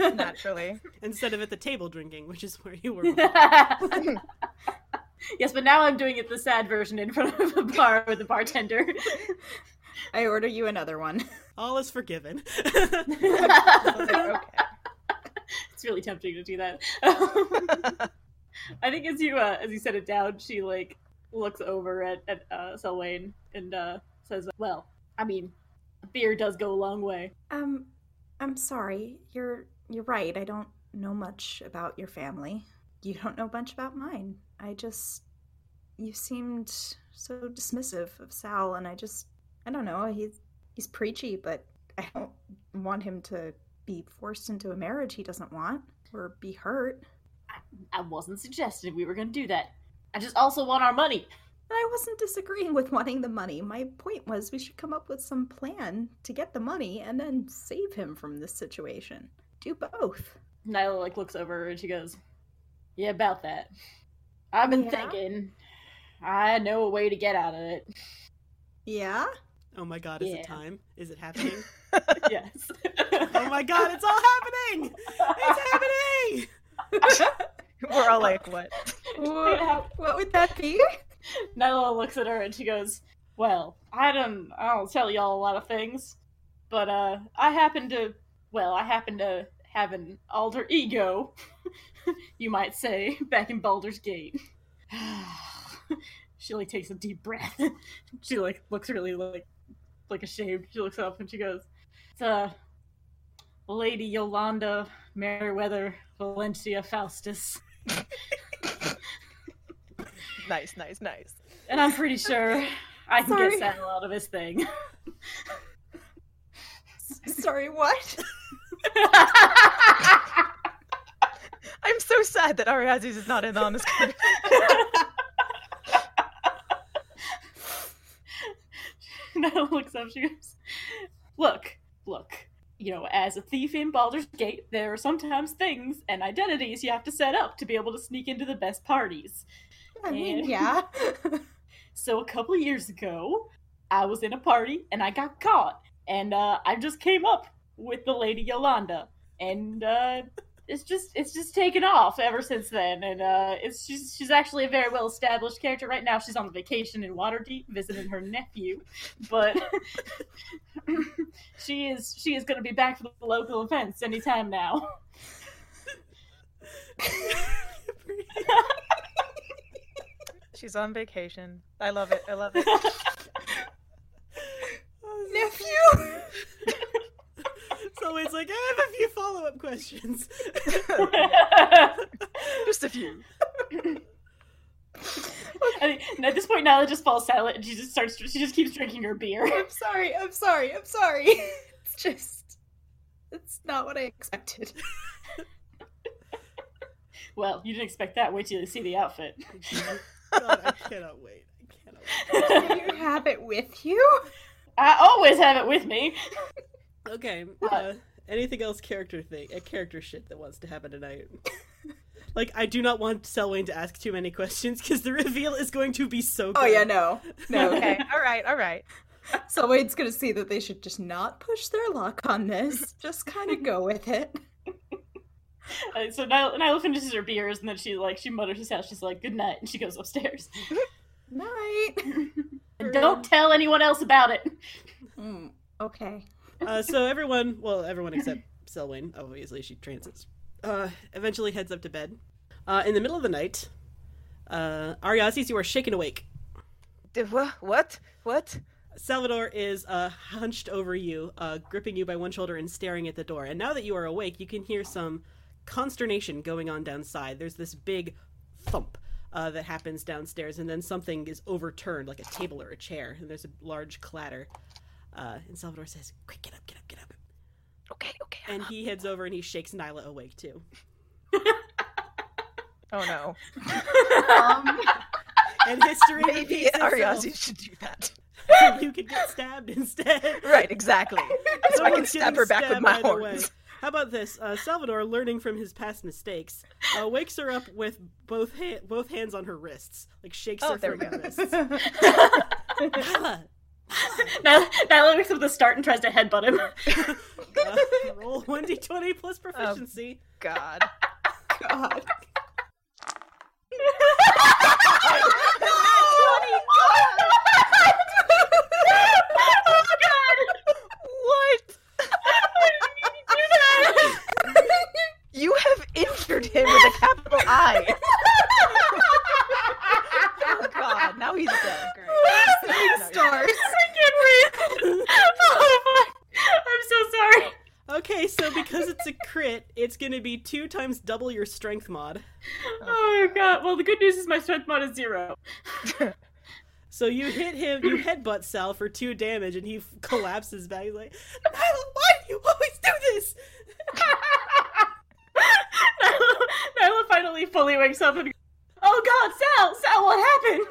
S3: Naturally.
S2: Instead of at the table drinking, which is where you were.
S1: yes, but now I'm doing it the sad version in front of a bar with a bartender.
S4: I order you another one.
S2: All is forgiven.
S3: okay.
S1: it's really tempting to do that. I think as you uh, as you set it down, she like looks over at at uh, Selwyn and uh, says, "Well, I mean, beer does go a long way."
S4: Um, I'm sorry. You're you're right. I don't know much about your family. You don't know much about mine. I just you seemed so dismissive of Sal, and I just I don't know. He's he's preachy, but I don't want him to be forced into a marriage he doesn't want or be hurt.
S1: I wasn't suggesting we were going to do that. I just also want our money.
S4: And I wasn't disagreeing with wanting the money. My point was we should come up with some plan to get the money and then save him from this situation. Do both.
S1: Nyla like looks over and she goes, "Yeah, about that. I've been
S4: Yeah?
S1: thinking. I know a way to get out of it.
S4: Yeah?
S2: oh my god, is
S1: Yeah.
S2: it time? Is it happening?
S1: yes.
S2: oh my god, it's all happening! It's happening!
S3: We're all like, what?
S4: What, what would that be?
S1: Nyla looks at her and she goes, "Well, I don't, I don't tell y'all a lot of things, but uh, I happen to, well, I happen to have an alter ego, you might say, back in Baldur's Gate." she like takes a deep breath. she like looks really like like ashamed. She looks up and she goes, "It's uh, Lady Yolanda Meriwether Valencia Faustus."
S3: Nice, nice, nice.
S1: And I'm pretty sure I can
S4: Sorry.
S1: get Sal out of his thing.
S4: Sorry, what?
S3: I'm so sad that Ariazis is not in on this.
S1: Nella looks up, she goes, Look, look, you know, as a thief in Baldur's Gate, there are sometimes things and identities you have to set up to be able to sneak into the best parties.
S4: I mean,
S1: And-
S4: yeah.
S1: So a couple years ago, I was in a party and I got caught, and uh, I just came up with the Lady Yolanda, and uh, it's just it's just taken off ever since then, and uh, it's she's she's actually a very well established character right now. She's on vacation in Waterdeep visiting her nephew, but she is she is going to be back for the local events anytime now.
S3: She's on vacation. I love it. I love it.
S4: Nephew!
S2: so it's like, I have a few follow up questions.
S3: Just a few.
S1: I mean, at this point, Nyla just falls silent and she just starts. She just keeps drinking her beer.
S4: I'm sorry, I'm sorry, I'm sorry. It's just. It's not what I expected.
S1: Well, you didn't expect that. Wait till you see the outfit.
S2: God, I cannot wait. I cannot wait.
S4: Do you have it with you?
S1: I always have it with me.
S2: Okay. Uh, anything else character thing? A character shit that wants to happen tonight. like, I do not want Selwyn to ask too many questions because the reveal is going to be so good.
S4: Oh yeah, no. No.
S3: Okay. All right. All right.
S4: So Wade's gonna see that they should just not push their luck on this. Just kind of go with it.
S1: Uh, so Nyla, Nyla finishes her beers and then she like she mutters this out. She's like, "Good night," and she goes upstairs.
S4: Night.
S1: And don't tell anyone else about it.
S4: Mm, okay.
S2: Uh, so everyone, well, everyone except Selwyn, obviously she transits, uh, eventually heads up to bed. Uh, in the middle of the night, uh, Ariazis, you are shaken awake.
S3: What? What?
S2: Salvador is uh, hunched over you, uh, gripping you by one shoulder and staring at the door. And now that you are awake, you can hear some consternation going on downside. There's this big thump uh, that happens downstairs, and then something is overturned, like a table or a chair, and there's a large clatter. Uh, and Salvador says, "Quick, get up, get up, get up!"
S3: Okay. Okay.
S2: And he heads over and he shakes Nyla awake too.
S3: Oh no.
S4: Um,
S2: And history
S3: Maybe
S2: repeats itself.
S3: Ariazi should do that.
S2: you could get stabbed instead.
S3: Right. Exactly. So I can
S2: Someone's
S3: stab her back with my
S2: either
S3: horns.
S2: How about this? Uh, Salvador, learning from his past mistakes, uh, wakes her up with both ha- both hands on her wrists, like shakes
S3: Oh,
S2: her
S3: there
S2: from
S3: we
S2: her
S3: go.
S2: wrists. Nyla,
S1: Nyla, Nyla wakes up at the start and tries to headbutt him.
S2: uh, roll one d twenty plus proficiency.
S3: God.
S4: God.
S1: oh god!
S3: What? You have him with a capital I. oh God! Now he's dead. Great. No,
S4: Stars.
S1: I can't breathe. Oh fuck! I'm so sorry.
S2: Okay, so because it's a crit, it's gonna be two times double your strength mod.
S1: Oh god. Well, the good news is my strength mod is zero.
S2: So you hit him, you headbutt Sal for two damage, and he f- collapses back. He's like, Nyla, why do you always do this?
S1: Nyla, Nyla finally fully wakes up and goes, Oh god, Sal! Sal, what happened?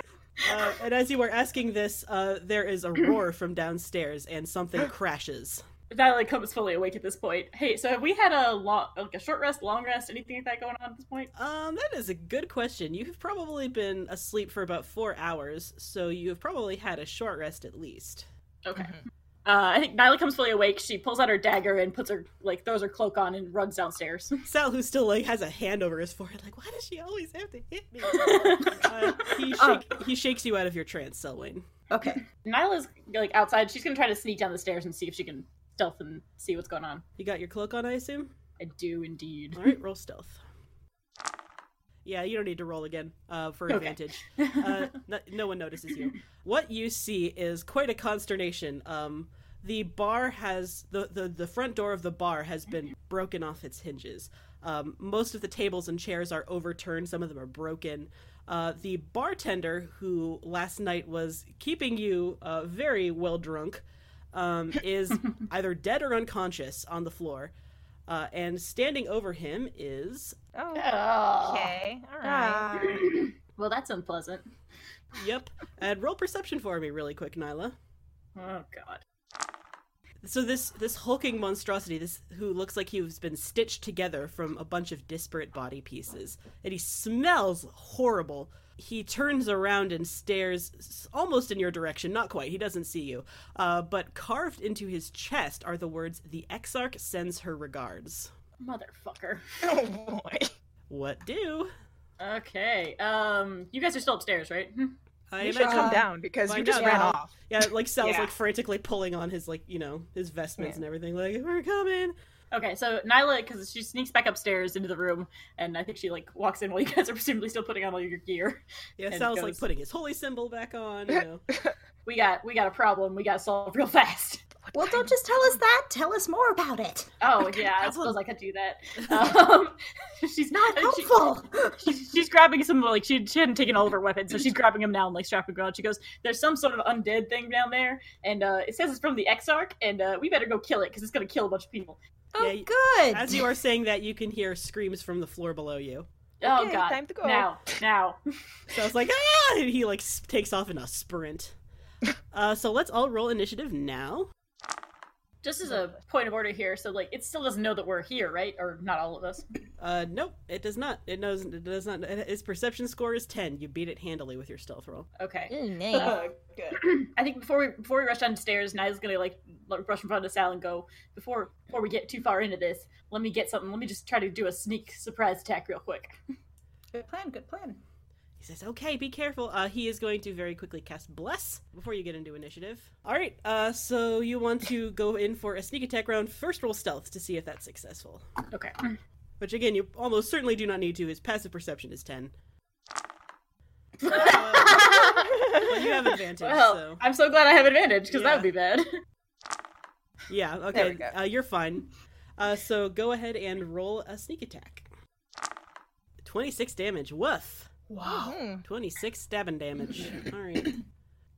S2: Uh, and as you were asking this, uh, there is a roar from downstairs, and something crashes.
S1: Nyla comes fully awake at this point. Hey, so have we had a long, like a short rest, long rest, anything like that going on at this point?
S2: Um, that is a good question. You have probably been asleep for about four hours, so you have probably had a short rest at least.
S1: Okay. Uh, I think Nyla comes fully awake. She pulls out her dagger and puts her like throws her cloak on and runs downstairs.
S2: Sal, who still like has a hand over his forehead, like, why does she always have to hit me? Uh, he, shake, he shakes you out of your trance, Selwyn.
S4: Okay.
S1: Nyla's like outside. She's gonna try to sneak down the stairs and see if she can stealth and see what's going on.
S2: You got your cloak on, I assume.
S1: I do indeed.
S2: All right, roll stealth. Yeah, you don't need to roll again uh, for
S1: Okay.
S2: advantage. Uh, no, no one notices you. What you see is quite a consternation. Um, the bar has the, the the front door of the bar has been broken off its hinges. Um, most of the tables and chairs are overturned. Some of them are broken. Uh, the bartender, who last night was keeping you uh, very well drunk, um, is either dead or unconscious on the floor. Uh, and standing over him is
S3: Oh. Okay. All right.
S4: Ah.
S1: Well, that's unpleasant.
S2: Yep. And roll perception for me really quick, Nyla.
S1: Oh god.
S2: So this this hulking monstrosity, this who looks like he's been stitched together from a bunch of disparate body pieces, and he smells horrible. He turns around and stares almost in your direction, not quite. He doesn't see you. Uh, but carved into his chest are the words, "The Exarch sends her regards."
S1: Motherfucker.
S3: Oh boy.
S2: What do?
S1: Okay. Um, you guys are still upstairs, right? Hmm.
S2: I
S3: You should come down because you just
S2: out
S3: ran
S2: now.
S3: off.
S2: Yeah, like Sal's
S1: Yeah.
S2: like frantically pulling on his like you know his vestments
S3: Yeah.
S2: and everything. Like we're coming.
S1: Okay, so Nyla, because she sneaks back upstairs into the room, and I think she like walks in while you guys are presumably still putting on all your gear.
S2: Yeah,
S1: sounds
S2: Sal's like putting his holy symbol back on. You know.
S1: We got we got a problem. We got to solve real fast.
S4: Well, don't just tell us that. Tell us more about it.
S1: Oh
S3: Okay,
S1: yeah, I
S3: problem.
S1: suppose I could do that. Um, she's
S4: Not
S1: she-
S4: helpful.
S1: she's, she's grabbing some like she she hadn't taken all of her weapons, so she's grabbing them now and like strapping them on. She goes, "There's some sort of undead thing down there, and uh, it says it's from the Exarch, and uh, we better go kill it because it's gonna kill a bunch of people."
S4: Oh,
S2: Yeah,
S4: good.
S2: As you are saying that, you can hear screams from the floor below you.
S1: oh
S3: Okay,
S1: god!
S3: time to go.
S1: Now, now.
S2: So I was like, ah! And he like takes off in a sprint. Uh, so let's all roll initiative now.
S1: Just as a point of order here, so like it still doesn't know that we're here, right? Or not all of us.
S2: Uh, nope, it does not. It knows. It does not. Its perception score is ten. You beat it handily with your stealth roll.
S1: Okay.
S3: nice.
S1: Uh, good. I think before we before we rush downstairs, Nyla's gonna like like, rush in front of Sal and go before before we get too far into this. Let me get something. Let me just try to do a sneak surprise attack real quick.
S4: Good plan. Good plan.
S2: He says, "Okay, be careful." Uh, he is going to very quickly cast bless before you get into initiative. All right. Uh, so you want to go in for a sneak attack round. First, roll stealth to see if that's successful.
S1: Okay.
S2: Which again, you almost certainly do not need to. His passive perception is ten. But you have advantage.
S1: well,
S2: so
S1: I'm so glad I have advantage because that would be bad.
S2: yeah. Okay. Uh, you're fine. Uh, so go ahead and roll a sneak attack. Twenty-six damage. Woof.
S4: Wow.
S3: Mhm.
S2: 26 stabbing damage. All right.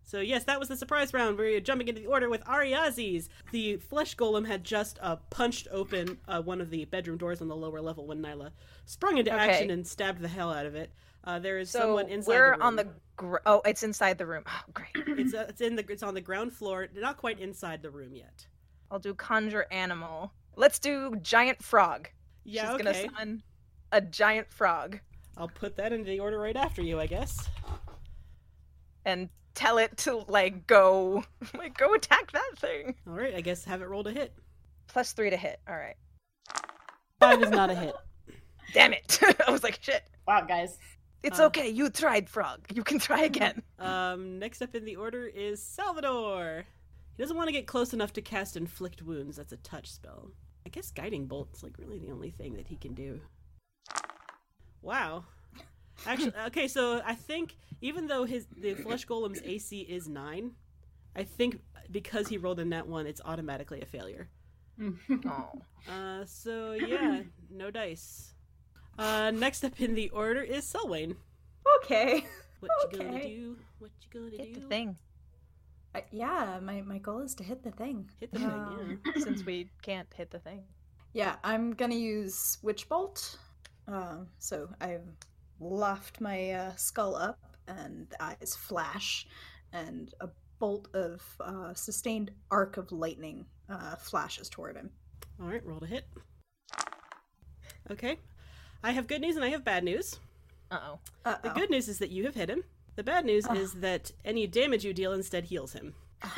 S2: So yes, that was the surprise round. We're jumping into the order with Ariazis. The flesh golem had just uh, punched open uh, one of the bedroom doors on the lower level when Nyla sprung into
S3: Okay.
S2: action and stabbed the hell out of it. Uh, there is
S3: So
S2: someone inside.
S3: we're
S2: the
S3: on the gr- oh, it's inside the room. Oh, great.
S2: It's uh, it's in the it's on the ground floor, not quite inside the room yet.
S3: I'll do conjure animal. Let's do giant frog.
S2: Yeah,
S3: She's
S2: okay.
S3: gonna summon a giant frog
S2: I'll put that into the order right after you, I guess.
S3: and tell it to like go like go attack that thing.
S2: All right, I guess have it roll to hit.
S3: Plus three to hit. All right.
S2: Five is not a hit.
S3: Damn it! I was like, shit.
S1: wow, guys.
S3: It's
S2: Uh.
S3: okay. You tried, frog. You can try again.
S2: Um, next up in the order is Salvador. He doesn't want to get close enough to cast Inflict Wounds. That's a touch spell. I guess Guiding Bolt's like really the only thing that he can do. Wow. Actually, okay, so I think even though his the Flesh Golem's AC is nine, I think because he rolled a nat one, it's automatically a failure.
S3: Oh.
S2: Uh, so yeah, no dice. Uh, next up in the order is Selwyn.
S4: Okay.
S2: What you gonna do? What you gonna
S3: Hit
S2: do?
S3: the thing.
S4: Uh, yeah, my, my goal is to hit the thing.
S2: Hit the thing.
S4: Um,
S2: Yeah.
S3: Since we can't hit the thing.
S4: Yeah, I'm gonna use Witch Bolt. Uh, so I've laughed my uh, skull up, and the eyes flash, and a bolt of uh, sustained arc of lightning uh, flashes toward him.
S2: All right, roll to hit. Okay. I have good news and I have bad news.
S3: Uh oh.
S2: The good news is that you have hit him. The bad news
S4: Ah.
S2: is that any damage you deal instead heals him.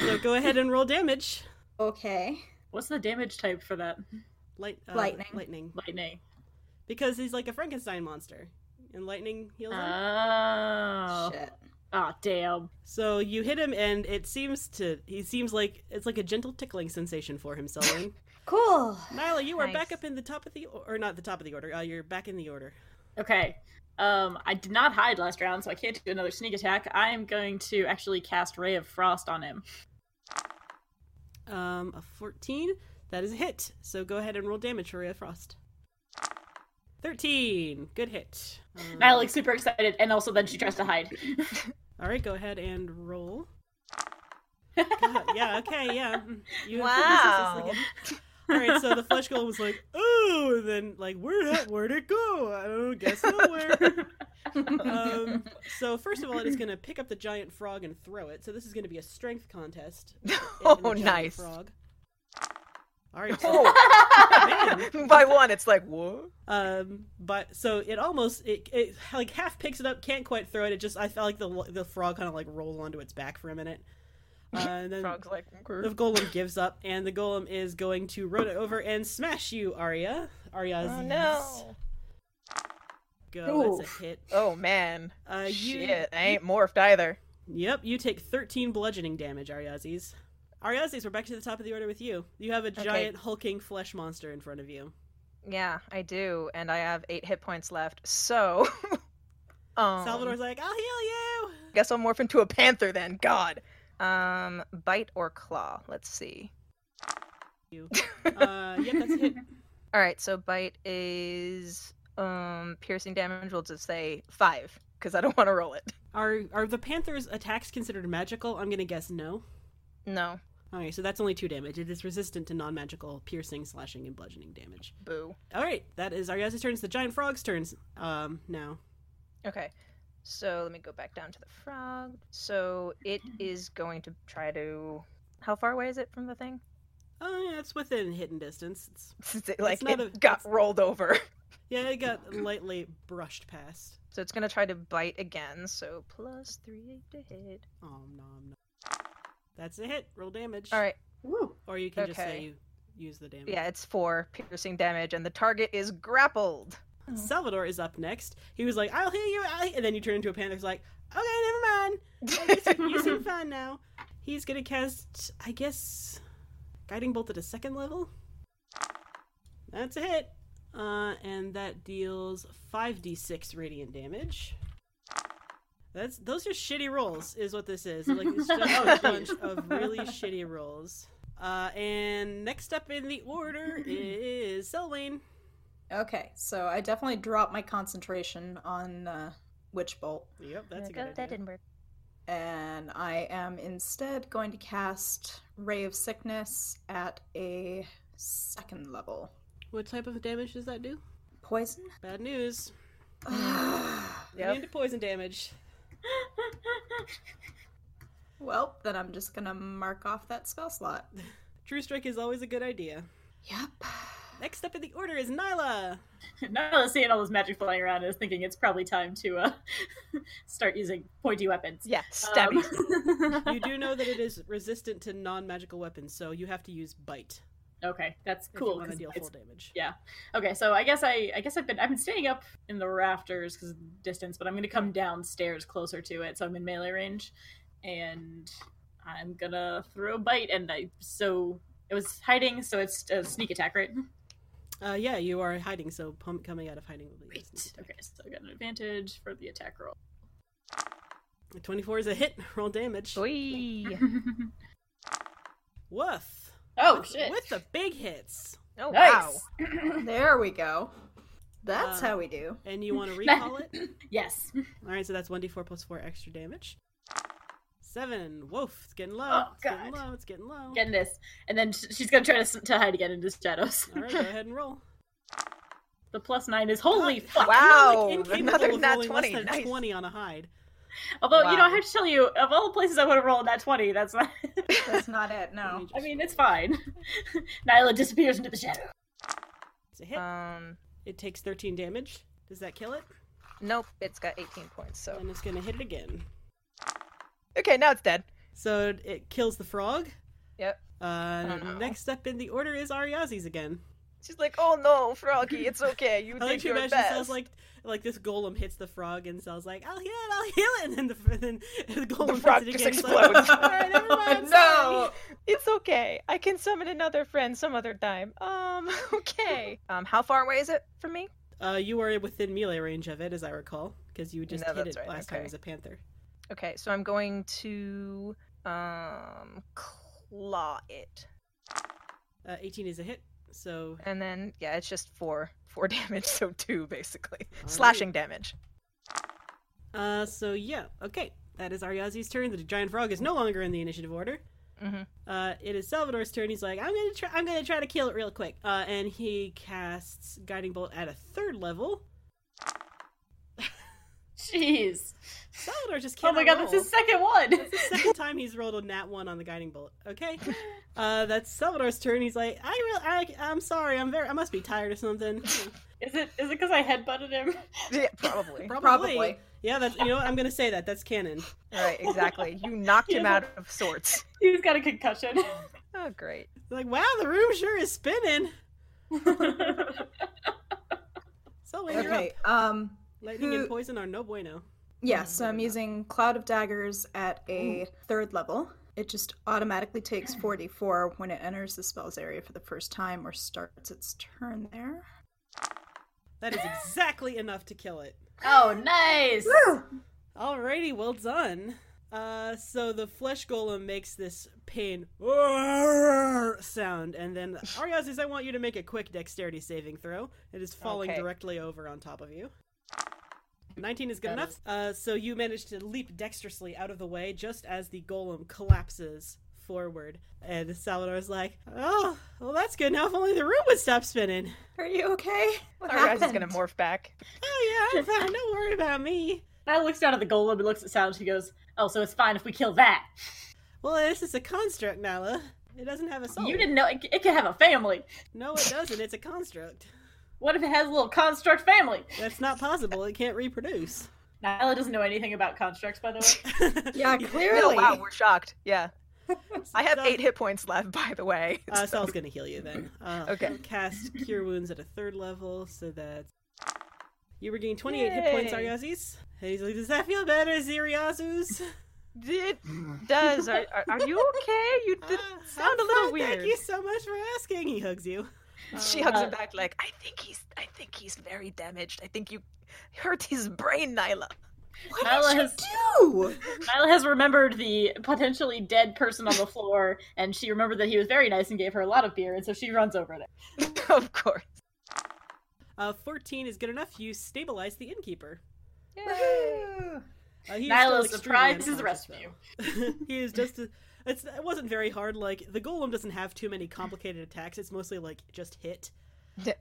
S2: So go ahead and roll damage.
S4: Okay.
S1: What's the damage type for that?
S2: Light, uh,
S4: Lightning.
S2: Lightning.
S1: Lightning.
S2: Because he's like a Frankenstein monster. And lightning heals him.
S1: Oh.
S4: Shit.
S1: Oh, damn.
S2: So you hit him and it seems to he seems like it's like a gentle tickling sensation for him, Selwyn.
S4: Cool.
S2: Nyla, you are
S3: Nice.
S2: back up in the top of the or not the top of the order. Uh, you're back in the order.
S1: Okay. Um, I did not hide last round, so I can't do another sneak attack. I am going to actually cast Ray of Frost on him.
S2: Um, a 14. That is a hit. So go ahead and roll damage for Ray Frost. 13. Good hit. Um,
S1: Nyla like super excited, and also then she tries to hide.
S2: all right, go ahead and roll. God, yeah, okay, yeah. You
S3: Wow.
S2: good resistance again. All right, so the flesh golem was like, "Oh," and then like, "Where'd it, where'd it go? I don't know. Guess nowhere." um, so first of all, it is going to pick up the giant frog and throw it. So this is going to be a strength contest.
S3: Oh, nice.
S2: Frog. All right.
S3: Oh. By one, it's like what?
S2: Um, but so it almost it, it like half picks it up, can't quite throw it. It just I felt like the the frog kind of like rolls onto its back for a minute. Uh, and then
S3: Frog's like,
S2: the golem gives up, and the golem is going to run it over and smash you, Arya. Arya,
S3: oh no.
S2: go. That's a hit.
S3: Oh man.
S2: Uh, you,
S3: Shit, I ain't morphed either.
S2: Yep, you take 13 bludgeoning damage, Ariazis. Ariazis, we're back to the top of the order with you. You have a
S3: Okay.
S2: giant hulking flesh monster in front of you.
S3: Yeah, I do, and I have eight hit points left. So, um,
S2: Salvador's like, I'll heal you!
S3: guess I'll morph into a panther then. God. Um, bite or claw? Let's see.
S2: you. Uh, yep, that's hit.
S3: All right, so bite is um piercing damage. We'll just say five because I don't want to roll it.
S2: Are are the panther's attacks considered magical? I'm gonna guess no.
S3: No,
S2: Okay, so that's only two damage. It is resistant to non-magical piercing, slashing, and bludgeoning damage.
S3: boo.
S2: All right, that is Ariaz's turn. It's the giant frog's turns. Um, now.
S3: Okay, so let me go back down to the frog. So it is going to try to. How far away is it from the thing?
S2: Oh yeah, it's within hitting distance. It's
S3: like
S2: not
S3: it
S2: a-
S3: got
S2: it's-
S3: rolled over.
S2: yeah, it got lightly brushed past.
S3: So it's gonna try to bite again. So plus three to hit.
S2: Oh nom nom. That's a hit. Roll damage.
S3: All right.
S1: Woo.
S2: Or you can just say you use the damage.
S3: Yeah, it's four piercing damage, and the target is grappled.
S2: Salvador is up next. He was like, "I'll heal you," I'll... and then you turn into a panther. He's like, "Okay, never mind. You seem, you seem fine now." He's gonna cast, I guess, guiding bolt at a second level. That's a hit, uh, and that deals five d six radiant damage. That's those are shitty rolls, is what this is. Like it's just
S1: Oh,
S2: a bunch of really shitty rolls. Uh, and next up in the order is Selwyn.
S4: Okay, so I definitely dropped my concentration on uh, Witch Bolt,
S2: Yep, that's a good idea.
S3: that didn't work.
S4: and I am instead going to cast Ray of Sickness at a second level.
S2: What type of damage does that do?
S4: Poison?
S2: Bad news.
S3: Yep.
S2: Into poison damage.
S4: Well, then I'm just gonna mark off that spell slot.
S2: True strike is always a good idea.
S4: Yep.
S2: Next up in the order is Nyla.
S1: Nyla seeing all this magic flying around is thinking it's probably time to uh, start using pointy weapons.
S3: Yeah, stabby.
S1: Um,
S2: You do know that it is resistant to non-magical weapons, so you have to use bite
S1: okay, that's
S2: if you
S1: cool.
S2: want to
S1: 'cause
S2: deal full damage.
S1: Yeah. Okay, so I guess I I guess I've been I've been staying up in the rafters because of distance, but I'm gonna come downstairs closer to it, so I'm in melee range, and I'm gonna throw a bite, and I so it was hiding, so it's a sneak attack, right?
S2: Uh, yeah, you are hiding, so pump coming out of hiding will be a
S1: Great. Okay, so I got an advantage for the attack roll.
S2: 24 is a hit. Roll damage.
S3: Oi.
S2: Woof.
S1: Oh
S2: With-
S1: shit!
S2: With the big hits.
S3: Oh wow.
S4: There we go. That's
S2: Uh,
S4: how we do.
S2: And you want to recall it?
S1: yes.
S2: Alright, so that's 1d4 plus 4 extra damage. Seven. Woof. It's getting low.
S1: Oh,
S2: it's getting
S1: God.
S2: low. It's getting low.
S1: Getting this, and then she's gonna try to, to hide again into shadows.
S2: Alright, go ahead and roll.
S1: the plus nine is holy
S2: God,
S1: fuck.
S2: you're,
S3: Wow,
S2: like,
S3: another
S2: of
S3: nat
S2: rolling
S3: 20,
S2: Less than
S3: nice.
S2: 20 on a hide.
S1: Although you know, I have to tell you, of all the places I would have rolled that twenty, that's not.
S4: That's not it, no.
S1: I mean, it's fine. Nyla disappears into the shadow.
S2: It's a hit.
S3: Um,
S2: it takes 13 damage. Does that kill it?
S3: nope, it's got 18 points. So
S2: And it's gonna hit it again.
S3: okay, now it's dead.
S2: So it kills the frog.
S3: Yep.
S2: Uh. Next up in the order is Ariazi's again.
S3: She's like, "Oh no, Froggy, it's okay. You
S2: I like
S3: did
S2: to
S3: your
S2: imagine
S3: best."
S2: Sal's like like this golem hits the frog and Sal's like, I'll heal it, I'll heal it, and then the, and then the golem
S3: frog
S2: hits it
S3: just
S2: again. Like,
S3: explodes.
S2: All right, never mind.
S4: no!
S3: It's okay. I can summon another friend some other time. Um, okay. Um, how far away is it from me?
S2: Uh, you were within melee range of it, as I recall, because you just
S3: No,
S2: hit it
S3: right,
S2: last time as a panther.
S3: Okay, so I'm going to um claw it,
S2: Uh, 18 is a hit, so
S3: and then yeah, it's just four four damage, so two basically
S2: Alright.
S3: slashing damage.
S2: uh, so yeah, okay. That is Ariazi's turn. The giant frog is no longer in the initiative order.
S3: Mhm.
S2: Uh, it is Salvador's turn. He's like, I'm gonna try. I'm gonna try to kill it real quick. Uh, and he casts guiding bolt at a third level.
S1: Jeez.
S2: Salvador just
S1: Oh
S2: can't.
S1: my god, that's his second one.
S2: Second time he's rolled a nat one on the guiding bolt. Okay, uh, that's Salvador's turn. He's like, I real, I, I'm sorry. I'm very. I must be tired or something.
S1: Is it is it because I headbutted him?
S3: Yeah, probably.
S2: Probably.
S4: Probably.
S2: Yeah, that's you know what I'm gonna say that. That's canon.
S3: Right, exactly. You knocked him out of sorts.
S1: He's got a concussion.
S3: Oh, great.
S2: Like, wow, the room sure is spinning. So when you're up,
S4: Okay. Um.
S2: Lightning
S4: who-
S2: and poison are no bueno.
S4: Yeah. So I'm using Cloud of Daggers at a third level. It just automatically takes 44 when it enters the spell's area for the first time or starts its turn there.
S2: That is exactly enough to kill it.
S1: oh, nice.
S2: Alrighty, well done. Uh, so the flesh golem makes this pain sound, and then Ariazis, I want you to make a quick dexterity saving throw. It is falling
S3: Okay.
S2: directly over on top of you. 19 is good
S1: That
S2: enough.
S1: is-
S2: Uh, so you manage to leap dexterously out of the way just as the golem collapses forward. And Salvador's like, oh, well, that's good. Now if only the room would stop spinning.
S4: Are you okay? What
S3: Our guy's
S4: happened?
S3: gonna morph back.
S2: Oh, yeah, I'm fine. Don't worry about me.
S1: Now looks down at the golem and looks at Sal and she goes, Oh, so it's fine if we kill that.
S2: Well, this is a construct, Nyla. It doesn't have a soul.
S1: You didn't know it, it could have a family.
S2: No, it doesn't. It's a construct.
S1: What if it has a little construct family?
S2: That's not possible. It can't reproduce.
S1: Nyla doesn't know anything about constructs, by the way.
S4: Yeah,
S3: No,
S4: clearly.
S3: wow, we're shocked. Yeah. I have eight hit points left, by the way.
S2: Uh,
S3: so-
S2: Sal's gonna heal you then. Uh,
S3: Okay.
S2: Cast Cure Wounds at a third level, so that's. You regain 28 hit points,
S3: Yay.
S2: Ariazis. And he's like, Does that feel better, Ziriazus?
S3: It does. Are, are, are you okay? You did
S2: "Ah,
S3: sound a
S2: I'm
S3: little
S2: fine,
S3: weird.
S2: Thank you so much for asking. He hugs you.
S3: She
S2: Um,
S3: hugs him back like, I think he's I think he's very damaged. I think you hurt his brain, Nyla.
S4: What
S1: Nyla
S4: did you
S1: has-
S4: do?
S1: Nyla has remembered the potentially dead person on the floor, and she remembered that he was very nice and gave her a lot of beer, and so she runs over there.
S3: of course.
S2: Uh, 14 is good enough. You stabilize the innkeeper.
S4: Woohoo.
S2: Uh, he is
S1: Nyla
S2: still
S1: is
S2: extremely
S1: surprised as the rest of
S2: unconscious, though. he is just. It's, it wasn't very hard. Like the golem doesn't have too many complicated attacks. It's mostly like just hit.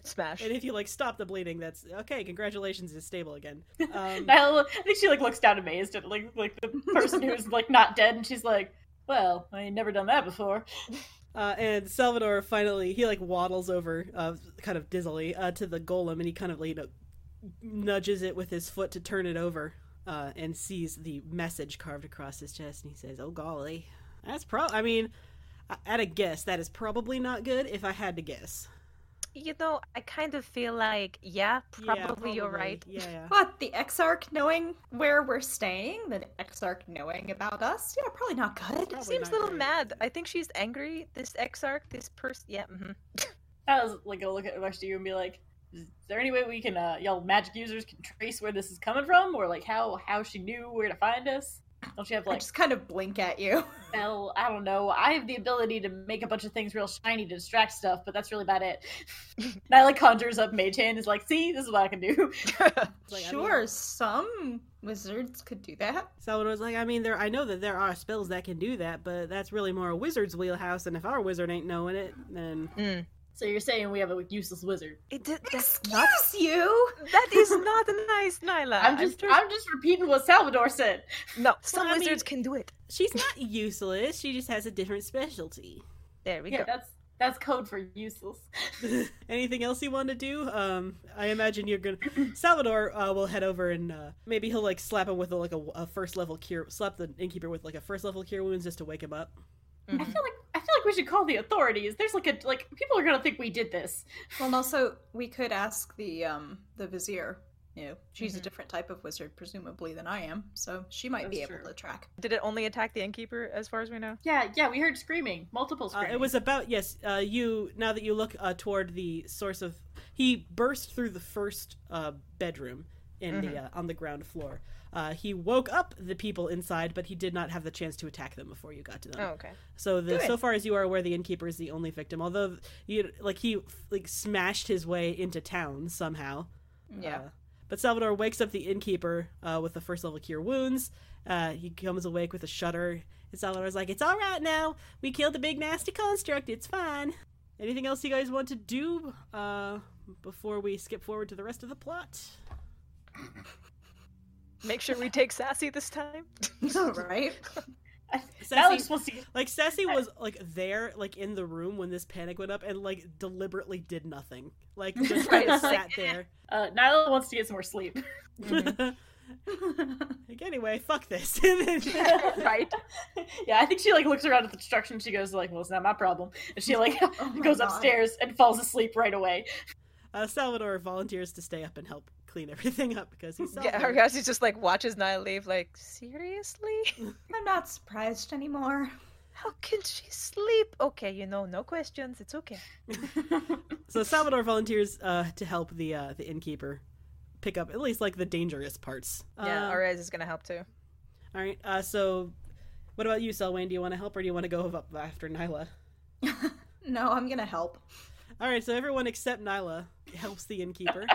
S3: Smash.
S2: And if you like stop the bleeding, that's okay. Congratulations, is stable again. Um,
S1: I think she like looks down amazed at like like the person who's like not dead, and she's like, "Well, I ain't never done that before."
S2: uh, and Salvador finally he like waddles over, uh, kind of dizzily, uh, to the golem, and he kind of you know nudges it with his foot to turn it over, uh, and sees the message carved across his chest, and he says, "Oh golly, that's pro." I mean, at a guess, that is probably not good. If I had to guess,
S3: You know, I kind of feel like, yeah,
S2: Yeah,
S3: probably, you're right.
S2: Yeah, yeah.
S4: What, the Exarch knowing where we're staying? The Exarch knowing about us? Yeah, probably not good.
S2: Probably
S3: Seems a little
S2: great.
S3: mad. I think she's angry. This exarch, this person. Yeah. hmm
S1: I was like, go look at the rest of you and be like, "Is there any way we can, uh, y'all magic users can trace where this is coming from, or like how how she knew where to find us? Don't you have
S4: I
S1: like
S4: just kind of blink at you.
S1: spell? I don't know. I have the ability to make a bunch of things real shiny to distract stuff, but that's really about it. Nyla conjures up Mage Hand, is like, see, this is what I can do.
S2: Like, I mean-
S4: sure, some wizards could do that.
S2: Salvador's like, I mean, there. I know that there are spells that can do that, but that's really more a wizard's wheelhouse. And if our wizard ain't knowing it, then
S3: Mm.
S1: So you're saying we have a useless wizard?
S3: It did, that's
S4: Excuse
S3: not.
S4: you!
S3: That is not a nice, Nyla.
S1: I'm just I'm just repeating what Salvador said.
S3: No, some
S2: Well, I
S3: wizards
S2: mean-
S3: can do it.
S2: she's not useless. She just has a different specialty.
S3: There we
S1: Yeah,
S3: go.
S1: that's that's code for useless.
S2: Anything else you want to do? Um, I imagine you're gonna. Salvador uh, will head over and uh, maybe he'll like slap him with a, like a, a first level cure. Slap the innkeeper with like a first level cure wounds just to wake him up.
S1: I feel like I feel like we should call the authorities. There's like a like people are gonna think we did this.
S4: Well, and also, we could ask the um the vizier. You know, she's a
S3: Mhm.
S4: different type of wizard, presumably, than I am, so she might be
S1: That's
S4: able to track.
S3: Did it only attack the innkeeper, as far as we know?
S1: Yeah, yeah, we heard screaming, multiple
S2: Uh, it was about yes. Uh, you now that you look uh, toward the source of, he burst through the first uh, bedroom in the uh, on the ground floor. Uh, he woke up the people inside, but he did not have the chance to attack them before you got to them.
S3: Oh, okay.
S2: So the
S4: Good.
S2: so far as you are aware, the innkeeper is the only victim. Although you like he like smashed his way into town somehow.
S4: Yeah.
S2: Uh, but Salvador wakes up the innkeeper uh, with the first level cure wounds. Uh, he comes awake with a shudder. And Salvador's like, "It's all right now. We killed the big nasty construct. It's fine." Anything else you guys want to do uh, before we skip forward to the rest of the plot?
S3: Make sure we take Sassy this time.
S4: right?
S1: I,
S2: Sassy-
S1: Alex supposed to.
S2: Like Sassy was like there, like in the room when this panic went up, and like deliberately did nothing. Like just kind of
S1: Right.
S2: sat there.
S1: Uh, Nyla wants to get some more sleep.
S2: Like, anyway, fuck this.
S3: right?
S1: Yeah, I think she like looks around at the destruction. And she goes like, "Well, it's not my problem," and she like
S4: Oh
S1: goes
S4: God.
S1: upstairs and falls asleep right away.
S2: uh, Salvador volunteers to stay up and help clean everything up because he's
S3: Yeah,
S2: Salvador.
S3: Ariasis just like watches Nyla leave, like, seriously?
S4: I'm not surprised anymore.
S3: How can she sleep? Okay, you know, no questions. It's okay.
S2: So Salvador volunteers uh, to help the uh, the innkeeper pick up at least like the dangerous parts.
S3: Yeah,
S2: Uh,
S3: Arias is gonna help too.
S2: All right. Uh, so, what about you, Selwyn? Do you want to help or do you want to go up after Nyla?
S4: No, I'm gonna help.
S2: All right. So everyone except Nyla helps the innkeeper,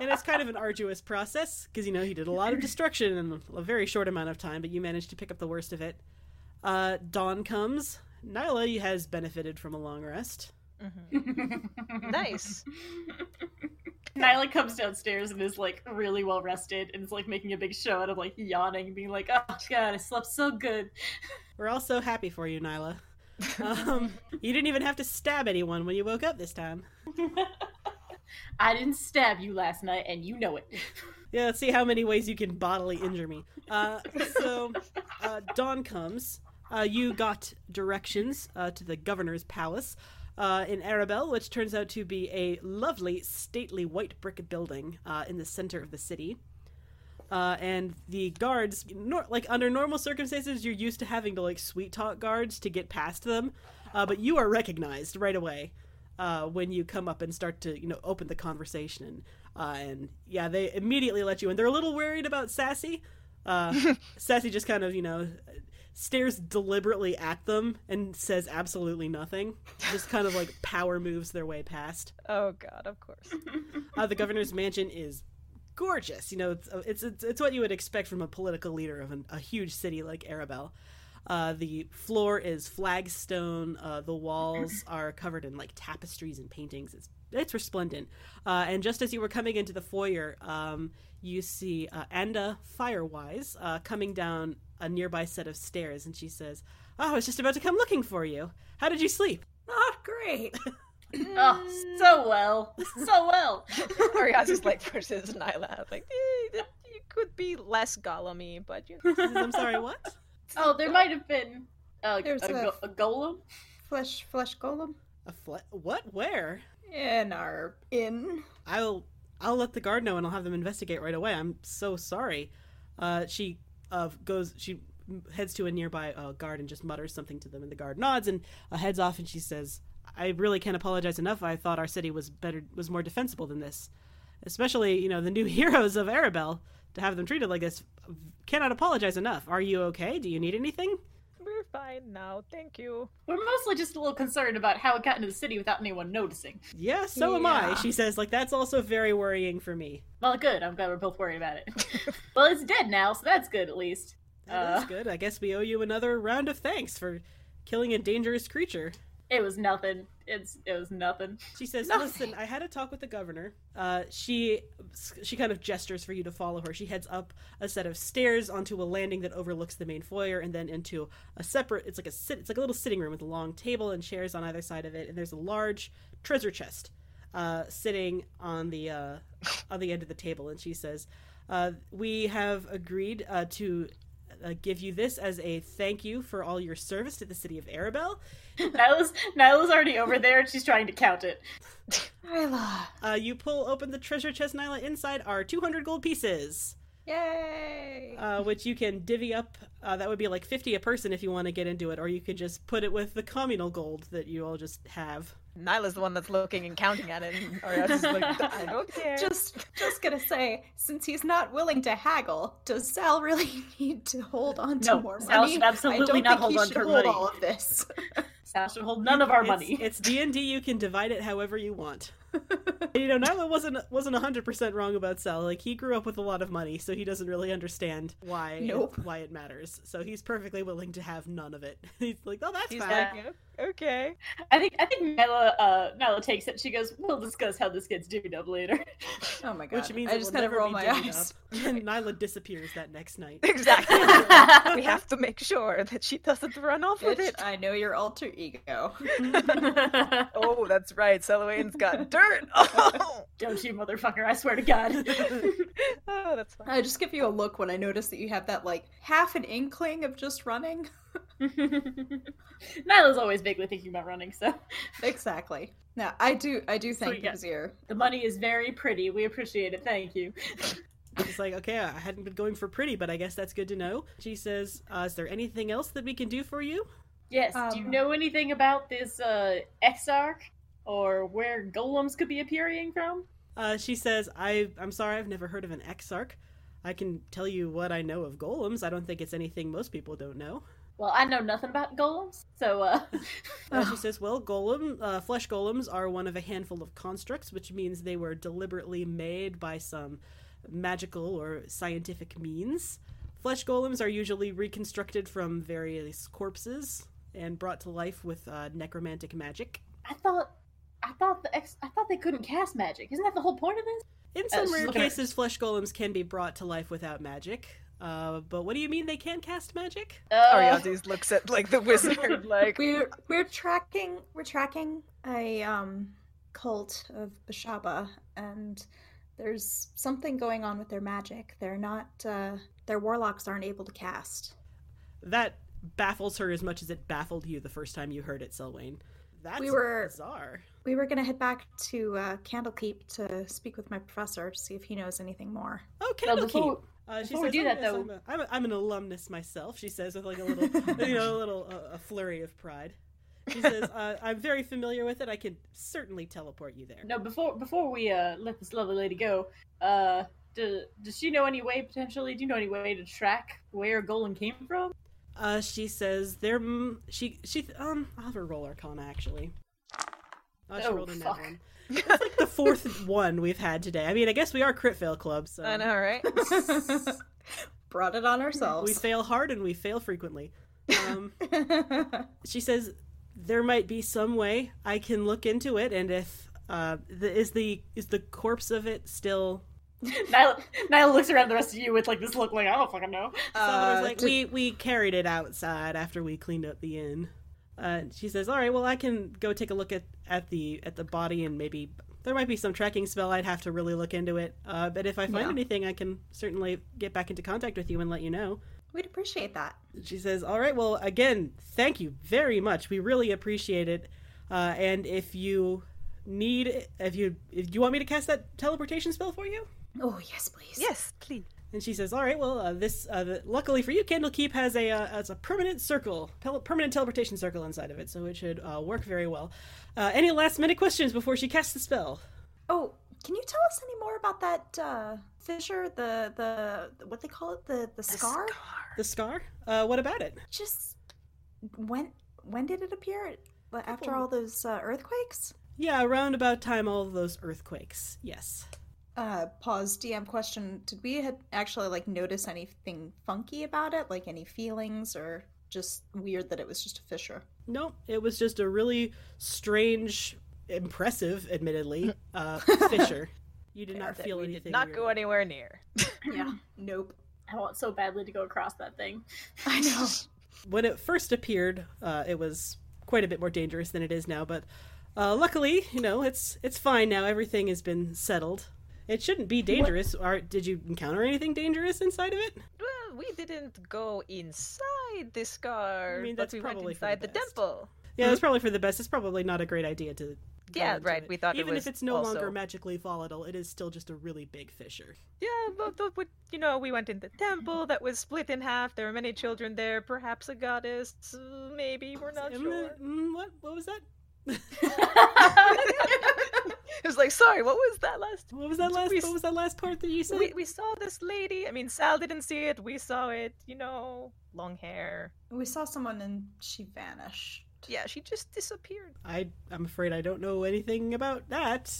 S2: and it's kind of an arduous process because you know he did a lot of destruction in a very short amount of time, but you managed to pick up the worst of it. Uh, dawn comes. Nyla has benefited from a long rest.
S3: Nice.
S1: Nyla comes downstairs and is like really well rested and is like making a big show out of like yawning, and being like, "Oh god, I slept so good."
S2: We're all so happy for you, Nyla. Um, you didn't even have to stab anyone when you woke up this time.
S1: I didn't stab you last night, and you know it.
S2: Yeah, let's see how many ways you can bodily injure me. Uh, so, uh, dawn comes. Uh, you got directions uh, to the governor's palace uh, in Arabel, which turns out to be a lovely, stately white brick building uh, in the center of the city. Uh, and the guards, nor- like under normal circumstances, you're used to having to like sweet talk guards to get past them, uh, but you are recognized right away uh, when you come up and start to you know open the conversation. Uh, and yeah, they immediately let you in. They're a little worried about Sassy. Uh, Sassy just kind of you know stares deliberately at them and says absolutely nothing. Just kind of like power moves their way past.
S3: Oh god, of course.
S2: Uh, the governor's mansion is gorgeous. You know, it's, it's it's it's what you would expect from a political leader of an, a huge city like Arabel. Uh, the floor is flagstone. Uh, the walls are covered in like tapestries and paintings. It's it's resplendent. Uh, and just as you were coming into the foyer, um, you see uh, Anda Firewise uh, coming down a nearby set of stairs, and she says, "Oh, I was just about to come looking for you. How did you sleep?"
S4: Not great.
S1: Oh, so well, so well.
S3: Arias is like versus Nyla. Like, eh, you could be less golem but you
S2: She I'm sorry, what?
S1: Oh, there might have been a,
S4: There's
S1: a,
S4: a-
S1: go- a golem.
S4: Flesh, flesh golem
S2: A fle- what? Where?
S4: in our inn.
S2: I'll I'll let the guard know and I'll have them investigate right away. I'm so sorry. Uh, she uh, goes. She heads to a nearby uh, guard and just mutters something to them, and the guard nods and uh, heads off. And she says, "I really can't apologize enough. I thought our city was better, was more defensible than this. Especially, you know, the new heroes of Arabel. To have them treated like this, cannot apologize enough. Are you okay? Do you need anything?"
S3: We're fine now, thank you.
S1: We're mostly just a little concerned about how it got into the city without anyone noticing.
S2: Yeah, so am I. She says, like that's also very worrying for me.
S1: Well, good. I'm glad we're both worried about it. well, it's dead now, so that's good at least.
S2: That's
S1: Uh.
S2: good. I guess we owe you another round of thanks for killing a dangerous creature.
S1: It was nothing. It's it was nothing.
S2: She says,
S4: Nothing.
S2: "Listen, I had a talk with the governor. Uh, she she kind of gestures for you to follow her. She heads up a set of stairs onto a landing that overlooks the main foyer, and then into a separate. It's like a sit. It's like a little sitting room with a long table and chairs on either side of it, and there's a large treasure chest uh, sitting on the uh, on the end of the table. And she says, uh, "We have agreed uh, to." Uh, give you this as a thank you for all your service to the city of Arabel.
S1: Nyla's Nyla's already over there and she's trying to count it.
S4: Nyla.
S2: Uh, you pull open the treasure chest, Nyla. Inside are 200 gold pieces,
S4: Yay!
S2: uh, which you can divvy up. Uh, that would be like 50 a person if you want to get into it, or you could just put it with the communal gold that you all just have.
S3: Nyla's the one that's looking and counting at it, and Arias like, I don't care.
S4: Just, just gonna say, since he's not willing to haggle, does Sal really need to hold on to
S1: No,
S4: more
S1: Sal
S4: money?
S1: should absolutely
S4: I don't
S1: not
S4: think
S1: hold
S4: he
S1: on
S4: should
S1: to
S4: hold
S1: money.
S4: all of this.
S1: Sal should hold none of our
S2: It's-
S1: money.
S2: It's D and D. You can divide it however you want. you know, Nyla wasn't wasn't 100 percent wrong about Sal. Like he grew up with a lot of money, so he doesn't really understand why
S4: Nope.
S2: it, why it matters. So he's perfectly willing to have none of it. He's like, oh, that's
S3: He's
S2: fine.
S3: like, "Yeah, okay.
S1: I think I think Nyla uh Nyla takes it. She goes, "We'll discuss how this gets divvied up later."
S4: oh my god!
S2: Which means
S4: I just kind of
S2: never
S4: roll my eyes.
S2: up. And Nyla disappears that next night.
S3: Exactly. we have to make sure that she doesn't run off with it.
S4: I know your alter ego.
S3: Oh, that's right. Selwyn's got dirt hurt. Oh,
S1: Don't you, motherfucker! I swear to God.
S3: oh that's fine.
S4: I just give you a look when I notice that you have that like half an inkling of just running.
S1: Nyla's always vaguely thinking about running, so
S4: exactly. Now I do I do thank
S1: Sweet,
S4: you,
S1: yes.
S4: Vizier.
S1: the money is very pretty. We appreciate it. Thank you.
S2: It's like, okay, I hadn't been going for pretty, but I guess that's good to know. She says, uh, is there anything else that we can do for you?
S1: Yes. do you
S4: Um,
S1: know anything about this uh, Exarch or where golems could be appearing from?
S2: Uh, she says, I, I'm sorry, I've never heard of an exarch. I can tell you what I know of golems. I don't think it's anything most people don't know.
S1: Well, I know nothing about golems, so uh,
S2: Uh, she says, well, golem, uh, flesh golems are one of a handful of constructs, which means they were deliberately made by some magical or scientific means. Flesh golems are usually reconstructed from various corpses and brought to life with uh, necromantic magic.
S1: I thought, I thought the ex, I thought they couldn't cast magic. Isn't that the whole point of this?
S2: In
S1: Uh,
S2: some
S1: she's
S2: rare
S1: looking at-
S2: cases, flesh golems can be brought to life without magic. Uh, but what do you mean they can't cast magic?
S1: Uh,
S3: Ariadne looks at like the wizard, like
S4: We're we're tracking we're tracking a um cult of Beshaba and there's something going on with their magic. They're not uh their warlocks aren't able to cast.
S2: That baffles her as much as it baffled you the first time you heard it, Selwyn. That's
S4: We were-
S2: bizarre.
S4: We were gonna head back to uh, Candlekeep to speak with my professor to see if he knows anything more.
S2: Oh,
S1: Well,
S2: Candlekeep.
S1: before,
S2: Uh, she
S1: before we do
S2: "Oh,
S1: that, though-
S2: I'm, a, I'm, a, I'm an alumnus myself. She says with like a little, you know, a little uh, a flurry of pride. She says, uh, "I'm very familiar with it. I can certainly teleport you there."
S1: no, before before we uh let this lovely lady go, uh, do, does she know any way potentially? Do you know any way to track where Golan came from?
S2: Uh, she says there. She she um. I'll have her roll Arcana actually. Oh, she
S1: Oh,
S2: rolled a nat
S1: fuck.
S2: one. It's like the fourth one we've had today. I mean, I guess we are crit fail club, so
S3: I know, right?
S4: Brought it on ourselves.
S2: we fail hard and we fail frequently. Um, she says there might be some way I can look into it, and if uh, the, is the is the corpse of it still?
S1: Nyla, Nyla looks around the rest of you with like this look like I don't fucking know.
S2: Salvador's
S4: Uh,
S2: like
S4: did-
S2: we we carried it outside after we cleaned up the inn. Uh, she says, "All right, well, I can go take a look at at the at the body, and maybe there might be some tracking spell. I'd have to really look into it. Uh, but if I find
S4: Yeah.
S2: anything, I can certainly get back into contact with you and let you know."
S4: We'd appreciate that.
S2: She says, "All right, well, again, thank you very much. We really appreciate it. Uh, and if you need, if you, if you want me to cast that teleportation spell for you."
S4: Oh yes, please.
S3: yes, please.
S2: And she says, "All right, well, uh, this, uh, the, luckily for you, Candlekeep has a uh, has a permanent circle, pel- permanent teleportation circle inside of it, so it should uh, work very well. Uh, any last minute questions before she casts the spell?
S4: Oh, can you tell us any more about that uh, fissure? The the what they call it? The the scar?
S2: The scar? Uh, what about it?
S4: Just when when did it appear? After all those uh, earthquakes?
S2: Yeah, around about time all of those earthquakes. Yes.
S4: Uh, pause. DM question: Did we had actually like notice anything funky about it? Like any feelings, or just weird that it was just a fissure?
S2: No, it was just a really strange, impressive, admittedly, uh, fissure. You did not feel anything.
S3: did not
S2: weird.
S3: go anywhere near.
S4: Yeah. nope.
S1: I want so badly to go across that thing.
S4: I know.
S2: when it first appeared, uh, it was quite a bit more dangerous than it is now. But uh, luckily, you know, it's it's fine now. Everything has been settled. It shouldn't be dangerous. Are, did you encounter anything dangerous inside of it?
S3: Well, we didn't go inside this car.
S2: I mean,
S3: but
S2: that's
S3: we went
S2: probably for the
S3: inside the,
S2: best.
S3: temple.
S2: Yeah, that's probably for the best. It's probably not a great idea to.
S3: Yeah, right,
S2: it.
S3: we thought it
S2: even if it's no longer magically volatile, it is still just a really big fissure.
S3: Yeah, but, but, but you know, we went in the temple that was split in half. There were many children there, perhaps a goddess, maybe. We're not sure.
S2: mm, what? What was that?
S3: It was like, sorry, what was that last?
S2: What was that last?
S3: We-
S2: What was that last part that you said?
S3: We, we saw this lady. I mean, Sal didn't see it. We saw it. You know, long hair.
S4: We saw someone and she vanished.
S3: Yeah, she just disappeared.
S2: I I'm afraid I don't know anything about that.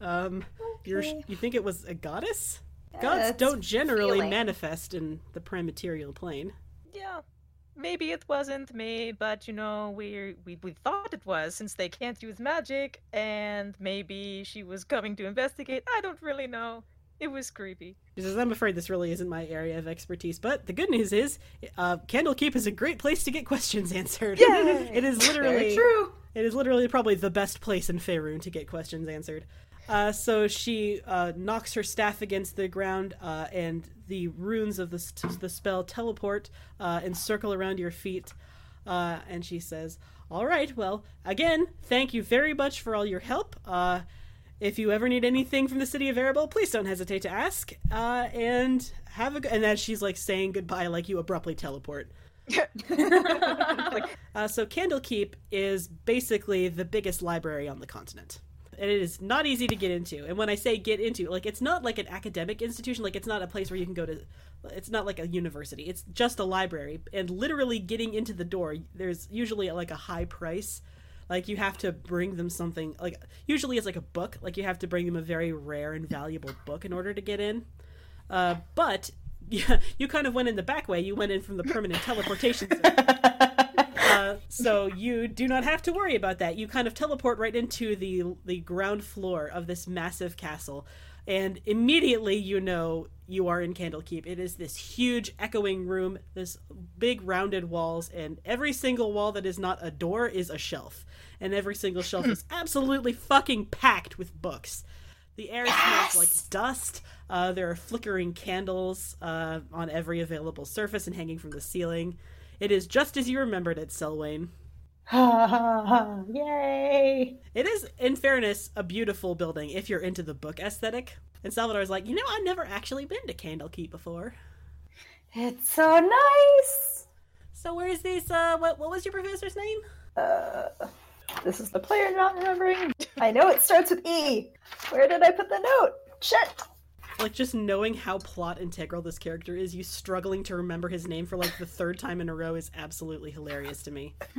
S2: Um, you're
S4: Okay.
S2: you think it was a goddess?
S4: Yeah,
S2: Gods don't generally
S4: feeling.
S2: manifest in the prime material plane.
S3: Yeah, maybe it wasn't me, but you know, we we we thought it was since they can't use magic, and maybe she was coming to investigate. I don't really know. It was creepy.
S2: She says, "I'm afraid this really isn't my area of expertise, but the good news is, uh, Candlekeep is a great place to get questions answered.
S3: Yay!
S2: it is
S4: Very
S2: literally
S4: true.
S2: It is literally probably the best place in Faerun to get questions answered. Uh, so she uh, knocks her staff against the ground, uh, and the runes of the, the spell teleport uh, and circle around your feet. Uh, and she says, All right, well, again, thank you very much for all your help. Uh, if you ever need anything from the city of Iriaebor, please don't hesitate to ask. and have a good. And as she's like saying goodbye, like you abruptly teleport. uh, so Candlekeep is basically the biggest library on the continent. And it is not easy to get into. And when I say get into, like it's not like an academic institution, like it's not a place where you can go to it's not like a university. It's just a library. And literally getting into the door, there's usually like a high price. Like you have to bring them something like usually it's like a book, like you have to bring them a very rare and valuable book in order to get in. Uh, but yeah, you kind of went in the back way. You went in from the permanent teleportation so you do not have to worry about that. You kind of teleport right into the the ground floor of this massive castle, and immediately you know you are in Candlekeep. It is this huge echoing room, this big rounded walls, and every single wall that is not a door is a shelf, and every single shelf is absolutely fucking packed with books. The air yes! smells like dust. Uh, there are flickering candles uh, on every available surface and hanging from the ceiling. It is just as you remembered it, Selwyn.
S4: Yay!
S2: It is, in fairness, a beautiful building if you're into the book aesthetic. And Salvador's like, you know, I've never actually been to Candlekeep before.
S4: It's so nice.
S2: So where's this? Uh, what what was your professor's name?
S4: Uh, this is the player not remembering. I know it starts with E. Where did I put the note? Shit.
S2: Like just knowing how plot integral this character is, you struggling to remember his name for like the third time in a row is absolutely hilarious to me.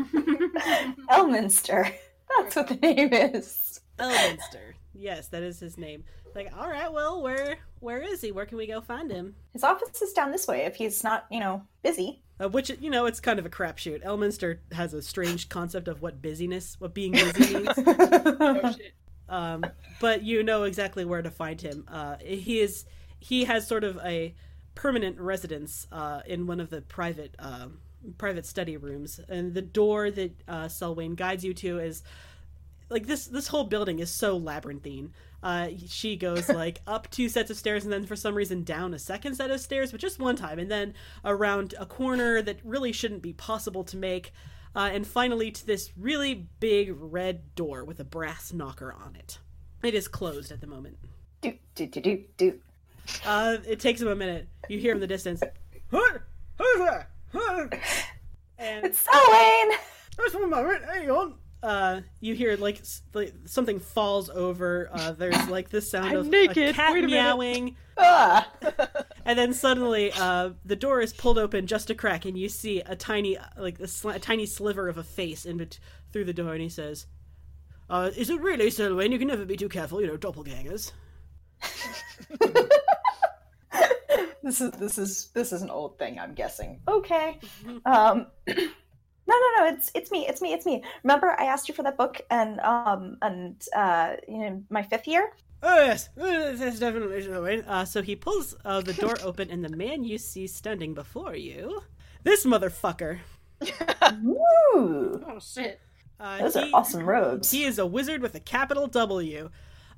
S4: Elminster. That's what the name is.
S2: Elminster. Yes, that is his name. Like, all right, well, where where is he? Where can we go find him?
S4: His office is down this way. If he's not, you know, busy.
S2: Uh, which you know, it's kind of a crapshoot. Elminster has a strange concept of what busyness, what being busy means. oh, um, but you know exactly where to find him. Uh, he is he has sort of a permanent residence uh, in one of the private uh, private study rooms, and the door that uh, Selwyn guides you to is like this. This whole building is so labyrinthine uh, she goes like up two sets of stairs and then for some reason down a second set of stairs, but just one time, and then around a corner that really shouldn't be possible to make, uh, and finally to this really big red door with a brass knocker on it. It is closed at the moment.
S4: Do do do do do.
S2: Uh, it takes him a minute. You hear him in the distance. Who's there?
S4: And it's Selwyn.
S2: Just one moment. Hang on uh, you hear like, like something falls over. Uh, there's like this sound
S3: I'm
S2: of
S3: naked.
S2: a cat
S3: Wait a
S2: meowing,
S4: ah.
S2: and then suddenly uh, the door is pulled open just a crack, and you see a tiny like a, sl- a tiny sliver of a face in bet- through the door, and he says, uh, "Is it really Selwyn? You can never be too careful, you know, doppelgangers."
S4: this is this is this is an old thing, I'm guessing. Okay. Um no no no it's it's me it's me it's me remember i asked you for that book and um and uh you know my fifth year
S2: Oh yes, that's definitely showing. Uh, so he pulls uh, the door open, and the man you see standing before you, this motherfucker.
S4: Ooh.
S1: Oh shit!
S2: Uh,
S4: Those
S2: he,
S4: are awesome robes.
S2: He is a wizard with a capital W.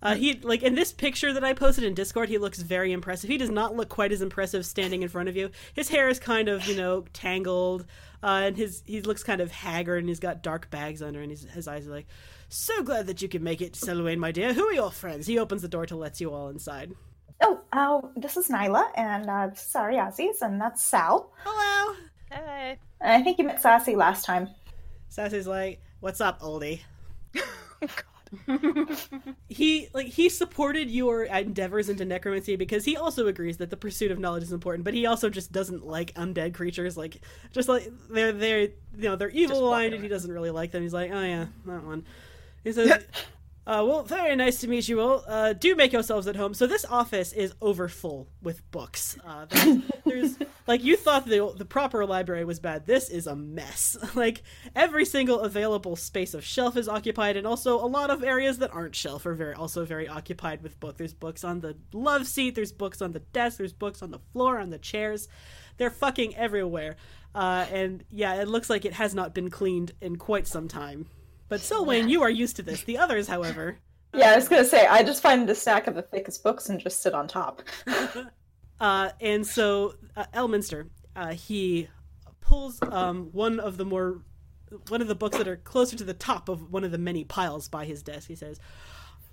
S2: Uh, he like in this picture that I posted in Discord, he looks very impressive. He does not look quite as impressive standing in front of you. His hair is kind of you know tangled, uh, and his he looks kind of haggard, and he's got dark bags under, and his, his eyes are like, "So glad that you can make it, Selwyn, my dear. Who are your friends?" He opens the door to let you all inside.
S4: Oh, uh, this is Nyla, and uh, this is Ariazis, and that's Sal.
S2: Hello.
S3: Hey.
S4: I think you met Sassy last time.
S2: Sassy's like, "What's up, oldie?" he like he supported your endeavors into necromancy because he also agrees that the pursuit of knowledge is important but he also just doesn't like undead creatures like just like they're they're you know they're evil aligned and he doesn't really like them. He's like oh yeah that one. He says Uh, well, very nice to meet you all. Uh, do make yourselves at home. So this office is overfull with books. Uh, there's, like you thought the the proper library was bad. This is a mess. like every single available space of shelf is occupied, and also a lot of areas that aren't shelf are very also very occupied with book. There's books on the love seat. There's books on the desk. There's books on the floor, on the chairs. They're fucking everywhere. Uh, and yeah, it looks like it has not been cleaned in quite some time. But Selwyn, you are used to this. The others, however,
S4: Yeah, I was gonna say I just find a stack of the thickest books and just sit on top.
S2: uh, and so uh, Elminster, uh, he pulls um, one of the more one of the books that are closer to the top of one of the many piles by his desk. He says,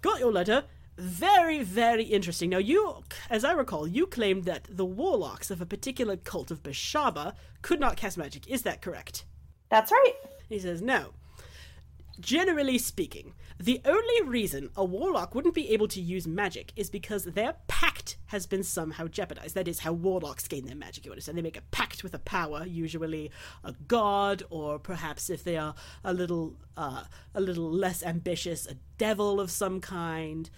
S2: "Got your letter. Very, very interesting. Now, you, as I recall, you claimed that the warlocks of a particular cult of Beshaba could not cast magic. Is that correct?"
S4: That's right.
S2: He says, "No. Generally speaking, the only reason a warlock wouldn't be able to use magic is because their pact has been somehow jeopardized. That is how warlocks gain their magic, you understand? They make a pact with a power, usually a god, or perhaps if they are a little uh, a little less ambitious, a devil of some kind,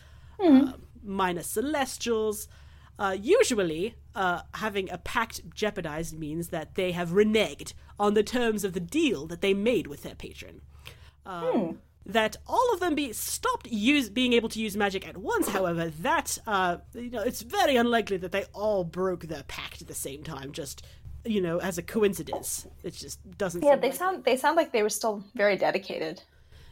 S2: uh, minor celestials. Uh, usually, uh, having a pact jeopardized means that they have reneged on the terms of the deal that they made with their patron um, that all of them be stopped use being able to use magic at once. However, that uh, you know, it's very unlikely that they all broke their pact at the same time. Just you know, as a coincidence, it just doesn't.
S4: Yeah,
S2: seem
S4: they
S2: like-
S4: sound they sound like they were still very dedicated.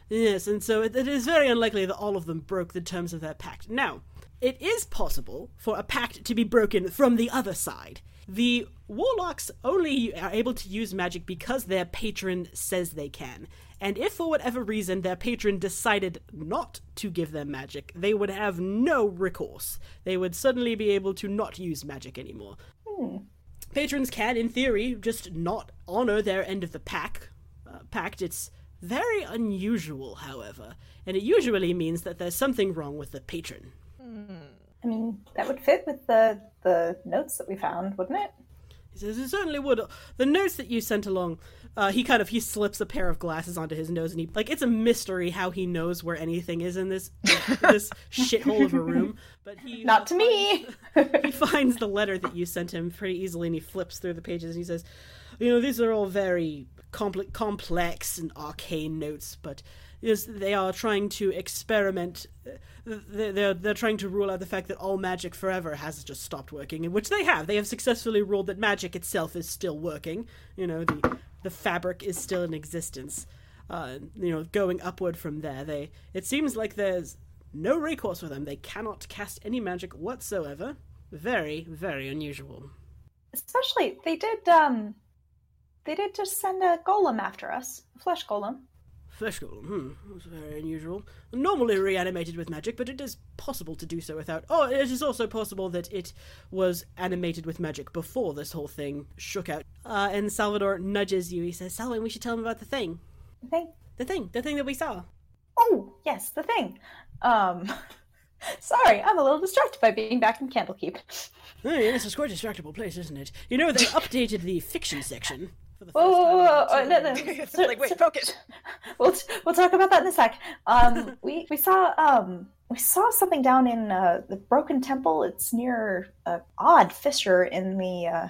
S2: Yes, and so it, it is very unlikely that all of them broke the terms of their pact. Now, it is possible for a pact to be broken from the other side. The warlocks only are able to use magic because their patron says they can. And if for whatever reason their patron decided not to give them magic, they would have no recourse. They would suddenly be able to not use magic anymore. Patrons can, in theory, just not honor their end of the pack. Uh, pact. It's very unusual, however, and it usually means that there's something wrong with the patron.
S4: I mean, that would fit with the the notes that we found, wouldn't it?
S2: "It certainly would." The notes that you sent along, uh, he kind of he slips a pair of glasses onto his nose, and he like it's a mystery how he knows where anything is in this this shithole of a room. But he
S4: Not to me.
S2: he finds the letter that you sent him pretty easily, and he flips through the pages, and he says, "You know, these are all very compl- complex and arcane notes, but." Yes, they are trying to experiment. uh, They're, they're, they're trying to rule out the fact that all magic forever has just stopped working, which they have. They have successfully ruled that magic itself is still working. You know, the the fabric is still in existence. Uh, you know, going upward from there, they it seems like there's no recourse for them. They cannot cast any magic whatsoever. Very, very unusual.
S4: Especially they did um they did just send a golem after us. A flesh golem.
S2: Flesh golem, hmm, that's very unusual. Normally reanimated with magic, but it is possible to do so without. Oh, it is also possible that it was animated with magic before this whole thing shook out. Uh, and Salvador nudges you. He says, Salvin, we should tell him about the thing.
S4: The thing.
S2: The thing, the thing that we saw.
S4: Oh, yes, the thing. Um sorry, I'm a little distracted by being back in Candlekeep.
S2: Oh, yes, it's quite a distractible place, isn't it? You know, they updated the fiction section for the first
S4: Whoa, whoa, whoa,
S2: time.
S4: whoa, no, no. So-
S3: like, wait,
S4: so-
S3: focus.
S4: we'll t- we'll talk about that in a sec. Um, we we saw um we saw something down in uh, the Broken Temple. It's near a odd fissure in the uh,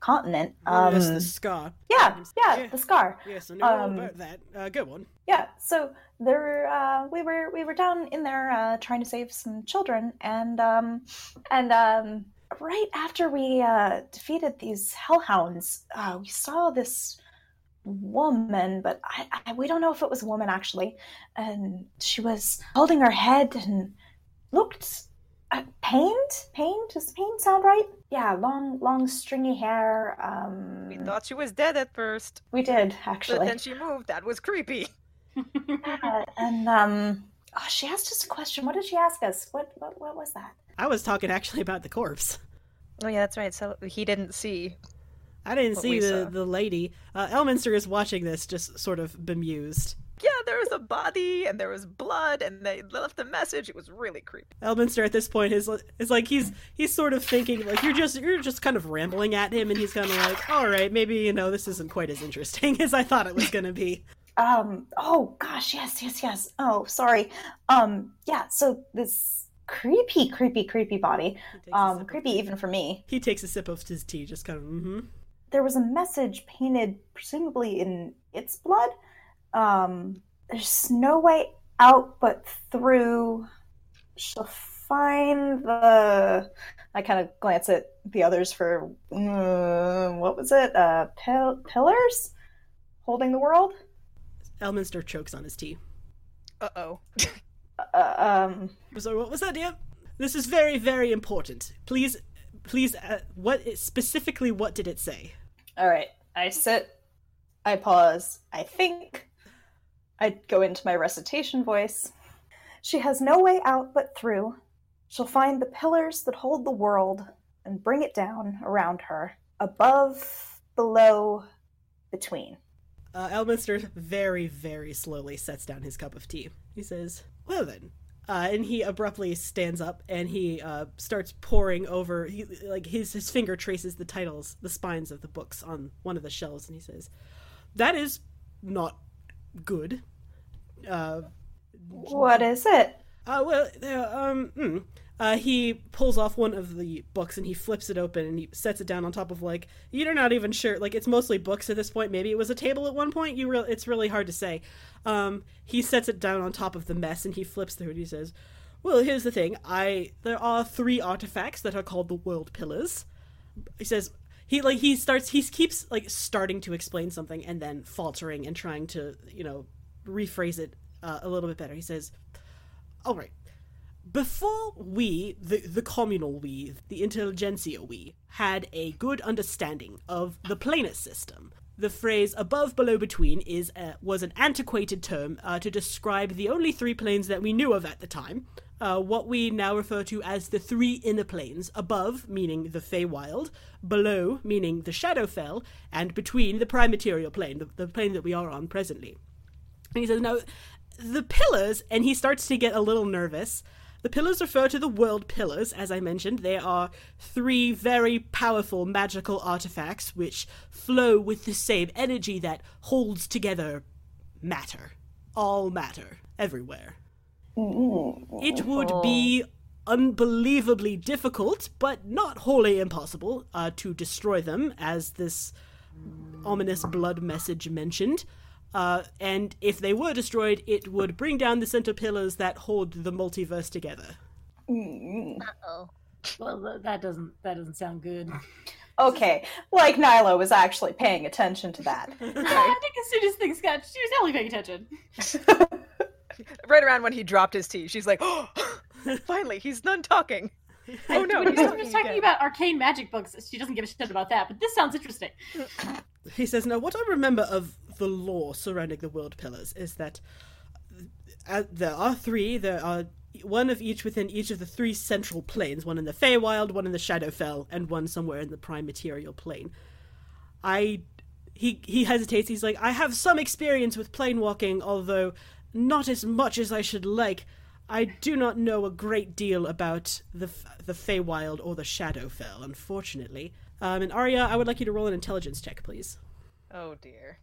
S4: continent.
S2: Oh,
S4: Um,
S2: yes, the scar.
S4: yeah, yeah,
S2: Yeah.
S4: the scar.
S2: Yes, I know
S4: um,
S2: about that. Uh, go on.
S4: Yeah, so there uh, we were we were down in there uh, trying to save some children, and um, and um, right after we uh, defeated these hellhounds, uh, we saw this woman, but I, I we don't know if it was a woman actually, and she was holding her head and looked uh, pained. Pained does pain sound right? Yeah, long long stringy hair. Um,
S3: We thought she was dead at first,
S4: we did actually.
S3: but then she moved. That was creepy.
S4: Yeah, and um, oh, she asked us a question. What did she ask us? What what what was that?
S2: I was talking actually about the corpse.
S3: Oh yeah, that's right. So he didn't see.
S2: I didn't
S3: What
S2: see the,
S3: saw.
S2: the lady. Uh, Elminster is watching this, just sort of bemused.
S3: Yeah, there was a body and there was blood, and they left a message. It was really creepy.
S2: Elminster at this point is is like he's he's sort of thinking like you're just you're just kind of rambling at him, and he's kind of like, all right, maybe you know this isn't quite as interesting as I thought it was gonna be.
S4: Um. Oh gosh. Yes. Yes. Yes. Oh, sorry. Um. Yeah. So this creepy, creepy, creepy body.
S2: He takes, a
S4: Um. Creepy
S2: of,
S4: even for me.
S2: he takes a sip of his tea, just kind of. Mm-hmm.
S4: There was a message painted, presumably in its blood. Um. There's no way out but through. She'll find the. I kind of glance at the others for uh, what was it? Uh, pil- pillars holding the world.
S2: Elminster chokes on his tea.
S3: Uh oh.
S4: Uh, um,
S2: So what was that, dear? This is very, very important. Please, please. Uh, what specifically? What did it say?
S4: all right. I sit. I pause. I think. I go into my recitation voice. She has no way out but through. She'll find the pillars that hold the world and bring it down around her, above, below, between.
S2: Uh, Elminster very, very slowly sets down his cup of tea. He says, "Well then," uh, and he abruptly stands up and he uh, starts poring over. He, like his his finger traces the titles, the spines of the books on one of the shelves, and he says, "That is not good." Uh,
S4: What is it?
S2: uh, well, there, um, mm. Uh, he pulls off one of the books and he flips it open and he sets it down on top of like you're not even sure. Like it's mostly books at this point. Maybe it was a table at one point. You, re- it's really hard to say. Um, he sets it down on top of the mess and he flips through it. He says, "Well, here's the thing. I there are three artifacts that are called the World Pillars." He says. He like he starts he keeps like starting to explain something and then faltering and trying to you know rephrase it uh, a little bit better. He says, "All right, before we, the, the communal we, the intelligentsia we, had a good understanding of the planar system, the phrase above, below, between is uh, was an antiquated term uh, to describe the only three planes that we knew of at the time. Uh, what we now refer to as the three inner planes, above meaning the Feywild, below meaning the Shadowfell, and between the prime material plane, the, the plane that we are on presently. And he says, now, the pillars, and he starts to get a little nervous. The pillars refer to the world pillars, as I mentioned. They are three very powerful magical artifacts which flow with the same energy that holds together matter. All matter, everywhere. It would be unbelievably difficult, but not wholly impossible, uh, to destroy them, as this ominous blood message mentioned. Uh, and if they were destroyed, it would bring down the center pillars that hold the multiverse together.
S1: Oh. Well, that doesn't that doesn't sound good.
S4: Okay, like Nyla was actually paying attention to that.
S1: I think as soon as things got, she was definitely paying attention.
S3: Right around when he dropped his tea, she's like, "Oh, finally, he's done talking." Oh no,
S1: when
S3: he's
S1: he
S3: talking
S1: was talking about arcane magic books, she doesn't give a shit about that. But this sounds interesting.
S2: He says, Now, what I remember of the lore surrounding the world pillars is that uh, there are three. There are one of each within each of the three central planes one in the Feywild, one in the Shadowfell, and one somewhere in the prime material plane. I. He, he hesitates. He's like, I have some experience with plane walking, although not as much as I should like. I do not know a great deal about the the Feywild or the Shadowfell, unfortunately. Um, and Arya, I would like you to roll an intelligence check, please.
S3: Oh dear.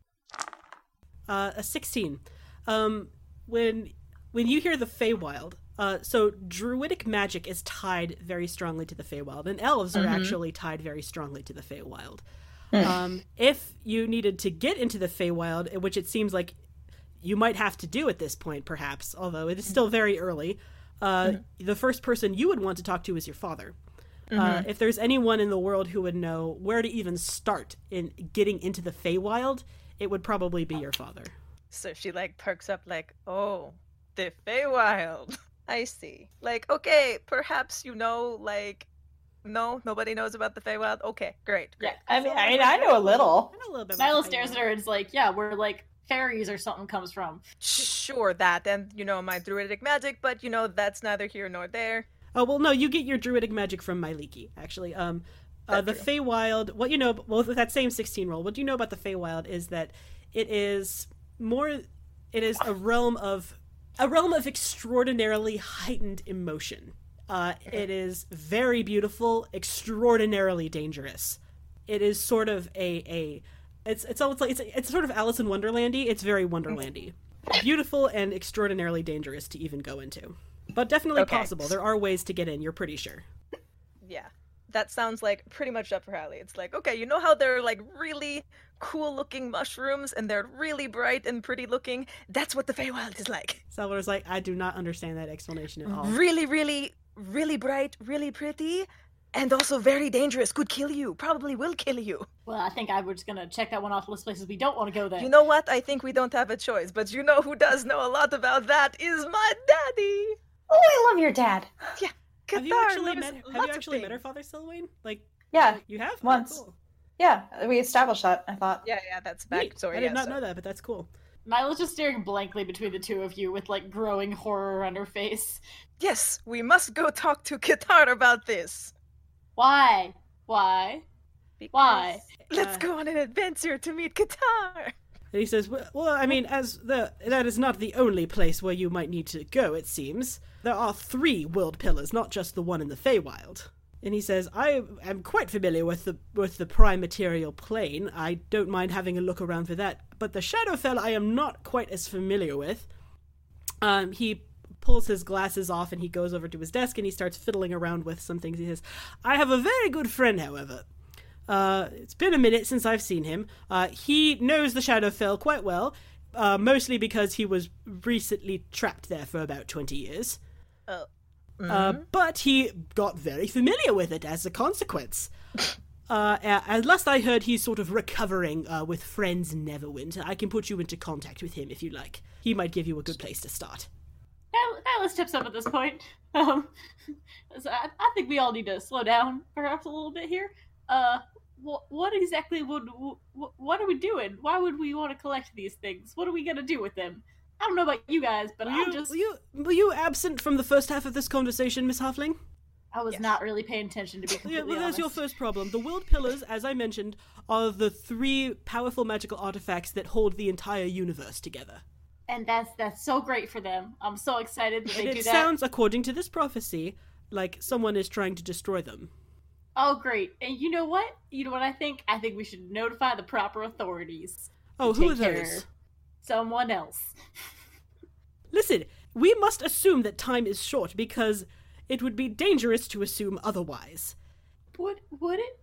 S2: Uh, a sixteen. Um, when when you hear the Feywild, uh, so druidic magic is tied very strongly to the Feywild, and elves are actually tied very strongly to the Feywild. Um, if you needed to get into the Feywild, which it seems like you might have to do at this point, perhaps, although it is still very early, uh, the first person you would want to talk to is your father. Uh, if there's anyone in the world who would know where to even start in getting into the Feywild, it would probably be your father.
S3: So she like perks up, like, "Oh, the Feywild." I see. Like, okay, perhaps you know, like, no, nobody knows about the Feywild. Okay, great.
S1: Yeah,
S4: I mean, I mean, I know a little.
S2: I know a little bit about
S1: Nyla stares at her and is like, "Yeah, we're like fairies or something comes from."
S3: Sure, that, and you know my druidic magic, but you know that's neither here nor there.
S2: Oh well, no, you get your druidic magic from my Myliki, actually. Um, uh, the Feywild. What you know, well, with that same sixteen roll, what do you know about the Feywild is that it is more. It is a realm of a realm of extraordinarily heightened emotion. Uh, it is very beautiful, extraordinarily dangerous. It is sort of a a. It's it's almost like it's it's sort of Alice in Wonderlandy. It's very Wonderlandy, beautiful and extraordinarily dangerous to even go into, but definitely
S3: Okay.
S2: possible. There are ways to get in. You're pretty sure.
S3: Yeah, that sounds like pretty much up her alley. It's like, okay, you know how they're like really cool looking mushrooms and they're really bright and pretty looking? That's what the Feywild is like.
S2: Salvador's like, I do not understand that explanation at all.
S3: Really, really, really bright, really pretty. And also very dangerous, could kill you, probably will kill you.
S1: Well, I think I was just gonna check that one off the list places we don't want to go there.
S3: You know what? I think we don't have a choice, but you know who does know a lot about that is my daddy.
S4: Oh, I love your dad. Yeah.
S2: have you actually met? Have you actually met her father, Selwyn? Like
S4: Yeah, uh,
S2: you have Oh,
S4: once.
S2: cool.
S4: yeah, we established that. I thought.
S3: Yeah, yeah, that's
S2: Neat.
S3: backstory.
S2: I did
S3: yeah,
S2: not
S3: so-
S2: know that, but that's cool.
S1: Nyla's just staring blankly between the two of you with like growing horror on her face.
S3: Yes, we must go talk to Qatar about this.
S1: Why? Why? Why?
S3: Let's
S2: Uh,
S3: go on an adventure to meet Qatar.
S2: And he says, well, well, I mean, as the that is not the only place where you might need to go, it seems. There are three world pillars, not just the one in the Feywild. And he says, I am quite familiar with the with the prime material plane. I don't mind having a look around for that. But the Shadowfell I am not quite as familiar with. Um, he pulls his glasses off and he goes over to his desk and he starts fiddling around with some things. He says, I have a very good friend, however. Uh, it's been a minute since I've seen him. Uh, he knows the Shadowfell quite well, uh, mostly because he was recently trapped there for about 20 years.
S3: Oh.
S2: Uh, but he got very familiar with it as a consequence. Uh, a- at last I heard he's sort of recovering uh, with friends in Neverwinter. I can put you into contact with him if you like. He might give you a good place to start.
S1: Nyla, Nyla steps up at this point. Um, so I, I think we all need to slow down perhaps a little bit here. Uh, what, what exactly would wh- what are we doing? Why would we want to collect these things? What are we gonna do with them? I don't know about you guys, but
S2: Were
S1: I'm
S2: you,
S1: just
S2: were you were you absent from the first half of this conversation, Miss Halfling?
S1: I was
S3: Yes.
S1: not really paying attention to be
S2: Yeah,
S1: completely
S2: well, that's your first problem. The world pillars, as I mentioned, are the three powerful magical artifacts that hold the entire universe together.
S1: And that's that's so great for them. I'm so excited that they do
S2: it sounds, according to this prophecy, like someone is trying to destroy them.
S1: Oh, great! And you know what? You know what I think? I think we should notify the proper authorities.
S2: Oh, who are those?
S1: Someone else.
S2: Listen, we must assume that time is short because it would be dangerous to assume otherwise.
S1: Would would it?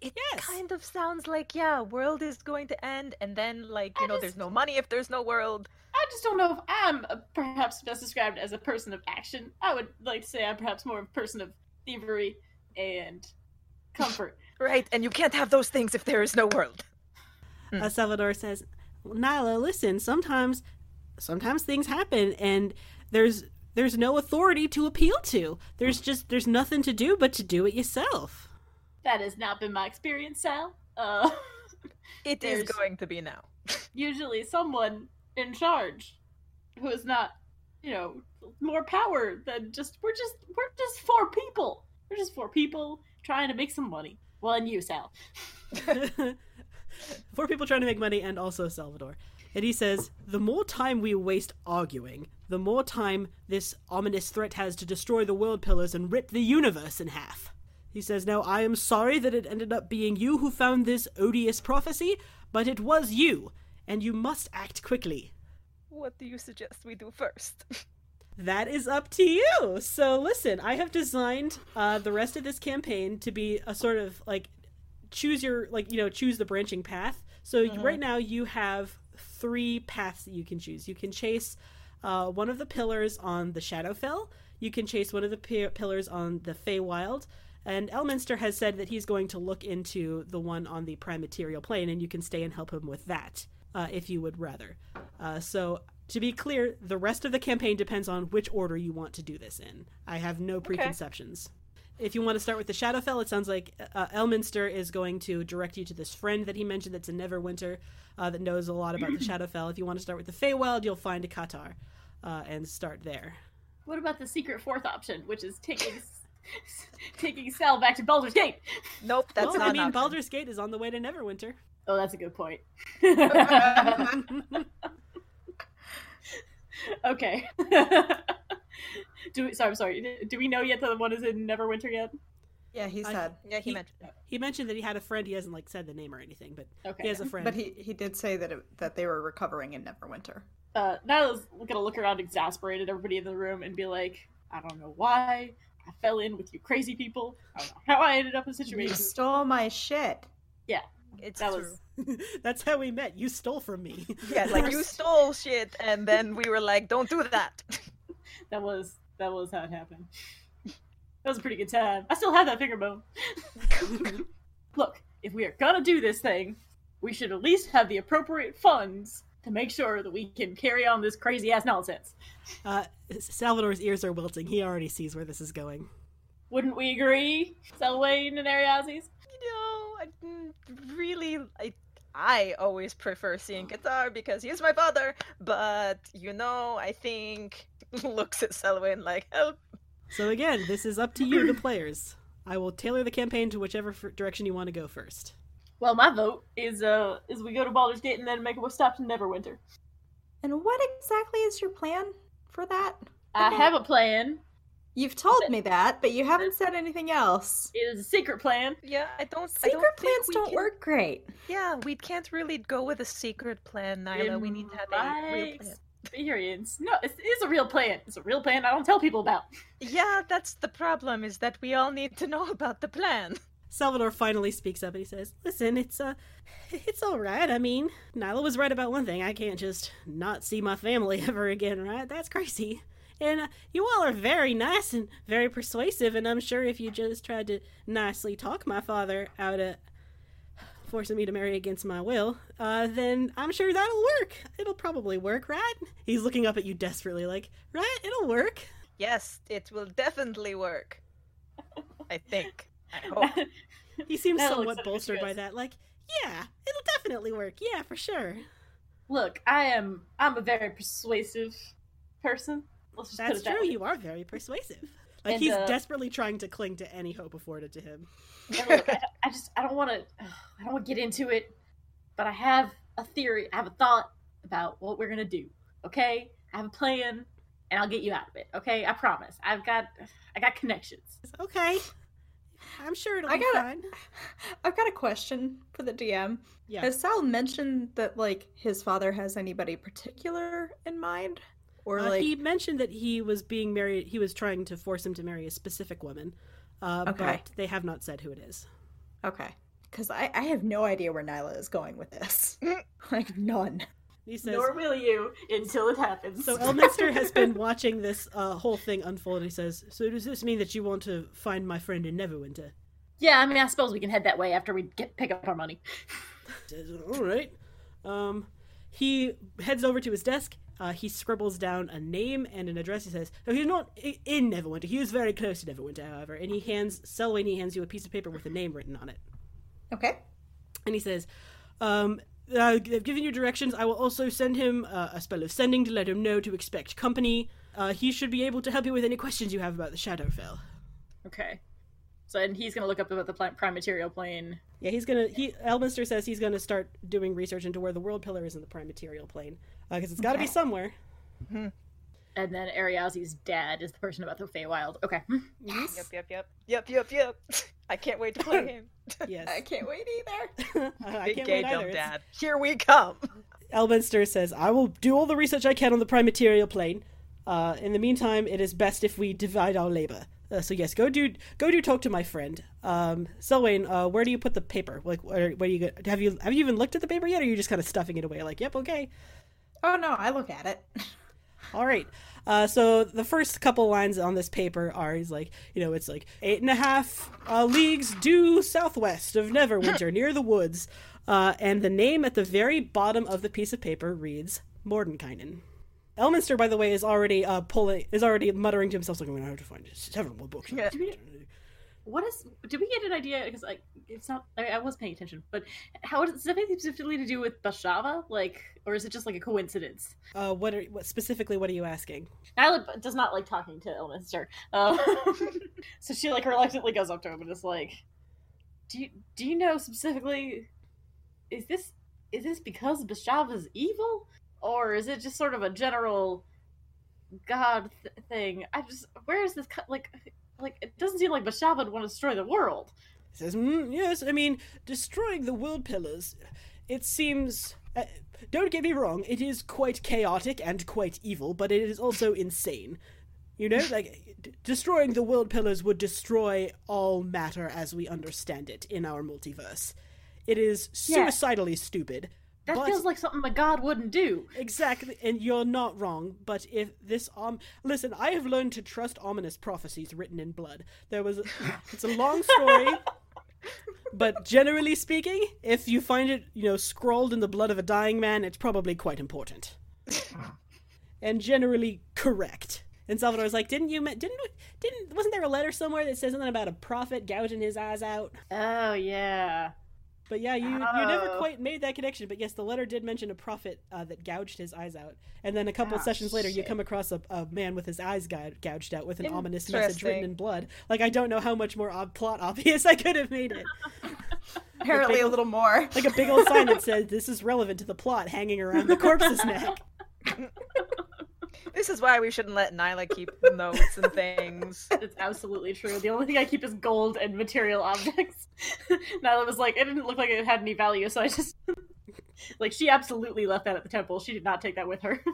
S3: It
S2: Yes.
S3: kind of sounds like, yeah, world is going to end, and then, like, you
S1: I
S3: know,
S1: just-
S3: there's no money if there's no world.
S1: I just don't know if I'm uh, perhaps best described as a person of action. I would like to say I'm perhaps more of a person of thievery and comfort.
S3: Right, and you can't have those things if there is no world.
S2: Uh, Salvador says, Nyla, listen, sometimes sometimes things happen and there's there's no authority to appeal to. There's just there's nothing to do but to do it yourself.
S1: That has not been my experience, Sal. Uh,
S3: It is going to be now.
S1: usually someone in charge who is not, you know, more power than just we're just we're just four people. We're just four people trying to make some money. Well, and you, Sal.
S2: Four people trying to make money and also Salvador. And he says, the more time we waste arguing, the more time this ominous threat has to destroy the world pillars and rip the universe in half. He says, Now I am sorry that it ended up being you who found this odious prophecy, but it was you, and you must act quickly.
S3: What do you suggest we do first?
S2: That is up to you. So listen, I have designed uh, the rest of this campaign to be a sort of like choose your like you know choose the branching path. So right now you have three paths that you can choose. You can chase uh, one of the pillars on the Shadowfell. You can chase one of the pi- pillars on the Feywild. And Elminster has said that he's going to look into the one on the Prime Material Plane, and you can stay and help him with that uh, if you would rather. Uh, so, to be clear, the rest of the campaign depends on which order you want to do this in. I have no preconceptions. If you want to start with the Shadowfell, it sounds like uh, Elminster is going to direct you to this friend that he mentioned that's in Neverwinter uh, that knows a lot about the Shadowfell. If you want to start with the Feywild, you'll find a Qatar uh, and start there.
S1: What about the secret fourth option, which is taking taking Sal back to Baldur's Gate?
S3: Nope, that's
S2: well,
S3: not
S2: I mean,
S3: option.
S2: Baldur's Gate is on the way to Neverwinter.
S1: Oh, that's a good point. okay. do we, sorry, I'm sorry. Do we know yet that the one is in Neverwinter yet?
S4: Yeah, he
S2: I-
S4: said.
S3: Yeah, he
S2: He-
S3: mentioned it.
S2: He mentioned that he had a friend. He hasn't like said the name or anything, but
S1: Okay.
S2: he has a friend.
S4: But he, he did say that it, that they were recovering in Neverwinter.
S1: uh, Nyla's gonna look around exasperated everybody in the room and be like, I don't know why I fell in with you crazy people. I don't know how I ended up in a
S4: You stole my shit. Yeah.
S3: It's
S1: That
S3: true.
S1: was
S2: That's how we met. You stole from me.
S3: Yeah, like you stole shit, and then we were like, "Don't do that."
S1: that was that was how it happened. That was a pretty good time. I still have that finger bone. Look, if we are gonna do this thing, we should at least have the appropriate funds to make sure that we can carry on this crazy ass nonsense.
S2: Uh, Salvador's ears are wilting. He already sees where this is going.
S1: Wouldn't we agree, Selwyn and Ariazis?
S3: You know, I really, I, I always prefer seeing Qatar because he's my father. But you know, I think looks at Selwyn like help.
S2: So again, this is up to you, the players. I will tailor the campaign to whichever f- direction you want to go first.
S1: Well, my vote is uh is we go to Baldur's Gate and then make a stop to Neverwinter.
S4: And what exactly is your plan for that?
S1: I have a plan.
S4: You've told me that, but you haven't said anything else.
S1: It is a secret plan.
S3: Yeah, I don't. I
S4: Secret
S3: don't
S4: plans
S3: we
S4: don't
S3: can-
S4: work great.
S3: Yeah, we can't really go with a secret plan, Nyla. We need to have a real
S1: My
S3: plan.
S1: Experience. No, it's, it's a real plan. It's a real plan. I don't tell people about.
S3: Yeah, that's the problem. Is that we all need to know about the plan.
S2: Salvador finally speaks up and he says, "Listen, it's uh, it's all right. I mean, Nyla was right about one thing. I can't just not see my family ever again, right? That's crazy. And uh, you all are very nice and very persuasive, and I'm sure if you just tried to nicely talk my father out of forcing me to marry against my will, uh, then I'm sure that'll work. It'll probably work, right? He's looking up at you desperately, like, right? It'll work.
S3: Yes, it will definitely work. I think.
S2: He seems
S1: That
S2: somewhat bolstered by that, like, yeah, it'll definitely work. Yeah, for sure.
S1: Look, I am. I'm a very persuasive person. Let's just put
S2: That's
S1: it that
S2: true.
S1: way.
S2: You are very persuasive. Like
S1: And,
S2: he's
S1: uh,
S2: desperately trying to cling to any hope afforded to him.
S1: Look, I, I just I don't want to I don't want to get into it, but I have a theory. I have a thought about what we're gonna do. Okay, I have a plan, and I'll get you out of it. Okay, I promise. I've got I got connections.
S2: Okay, I'm sure it'll
S4: I
S2: be
S4: gotta-
S2: fine.
S4: I've got a question for the DM.
S2: Yeah.
S4: Has Sal mentioned that like his father has anybody particular in mind? Or
S2: Uh,
S4: like
S2: he mentioned that he was being married. He was trying to force him to marry a specific woman, uh,
S4: Okay.
S2: but they have not said who it is.
S4: Okay. Because I, I have no idea where Nyla is going with this. like none.
S2: He says.
S1: Nor will you until it happens.
S2: So Elminster has been watching this uh, whole thing unfold. And he says, "So does this mean that you want to find my friend in Neverwinter?"
S1: yeah, I mean, I suppose we can head that way after we get pick up our money.
S2: Says, All right. Um, he heads over to his desk. Uh, he scribbles down a name and an address. He says, "No, he's not in Neverwinter. He is very close to Neverwinter, however." And he hands Selwyn. He hands you a piece of paper with a name written on it.
S4: Okay.
S2: And he says, um, uh, "I've given you directions. I will also send him uh, a spell of sending to let him know to expect company. Uh, he should be able to help you with any questions you have about the Shadowfell."
S1: Okay. So and he's gonna look up about the plant prime material plane.
S2: Yeah, he's gonna. He Elminster says he's gonna start doing research into where the world pillar is in the prime material plane, because it's got to be
S4: Okay.
S2: somewhere.
S1: And then Ariazi's dad is the person about the Feywild. Okay.
S2: Yes.
S3: Yep, yep, yep, yep, yep, yep. I can't wait to play him.
S2: Yes.
S4: I can't wait either.
S2: I
S3: Big
S2: can't
S3: gay
S2: wait
S3: dumb
S2: either. It's-
S3: dad. Here we come.
S2: Elminster says, "I will do all the research I can on the prime material plane. Uh, in the meantime, it is best if we divide our labor. Uh, so yes, go do go do talk to my friend. Um, Selwyn, uh, where do you put the paper? Like, where, where do you get, have you have you even looked at the paper yet, or are you just kind of stuffing it away? Like, yep, okay,
S4: Oh no, I look at it.
S2: all right. Uh, so the first couple lines on this paper are he's like you know it's like eight and a half uh, leagues due southwest of Neverwinter near the woods, uh, and the name at the very bottom of the piece of paper reads Mordenkainen. Elminster, by the way, is already uh, pulling is already muttering to himself like I'm gonna have to find several more books.
S3: Yeah.
S1: What is? Did we get an idea? Because like, it's not. I, I was paying attention, but how does, it anything specifically to do with Beshaba? Like, or is it just like a coincidence?
S2: Uh, what are what, specifically? What are you asking?
S1: Nyla does not like talking to Elminster, um, so she like reluctantly goes up to him and is like, "Do you do you know specifically? Is this is this because Beshaba's evil, or is it just sort of a general god th- thing? I just where is this co- like like it doesn't seem like Beshaba would want to destroy the world."
S2: He says, mm, "Yes, I mean destroying the world pillars. It seems." Uh, don't get me wrong; it is quite chaotic and quite evil, but it is also insane. You know, like d- destroying the world pillars would destroy all matter as we understand it in our multiverse. It is
S1: Yeah.
S2: suicidally stupid.
S1: That
S2: but
S1: feels like something a god wouldn't do.
S2: exactly, and you're not wrong. But if this um, listen, I have learned to trust ominous prophecies written in blood. There was, a, it's a long story. But generally speaking, if you find it, you know, scrawled in the blood of a dying man, it's probably quite important. and generally correct. And Salvador's like, "Didn't you? Didn't? Didn't? Wasn't there a letter somewhere that says something about a prophet gouging his eyes out?"
S1: Oh yeah.
S2: But yeah, you you never
S1: Oh.
S2: quite made that connection. But yes, the letter did mention a prophet uh, that gouged his eyes out. And then a couple
S4: Ah,
S2: sessions later, you come across a, a man with his eyes gouged out with an ominous message written in blood. Like I don't know how much more ob- plot obvious I could have made it.
S4: Apparently, a little more.
S2: Like a big old sign that said, "This is relevant to the plot," hanging around the corpse's neck.
S3: This is why we shouldn't let Nyla keep notes and things.
S1: It's absolutely true. The only thing I keep is gold and material objects. Nyla was like, it didn't look like it had any value, so I just like she absolutely left that at the temple. She did not take that with her.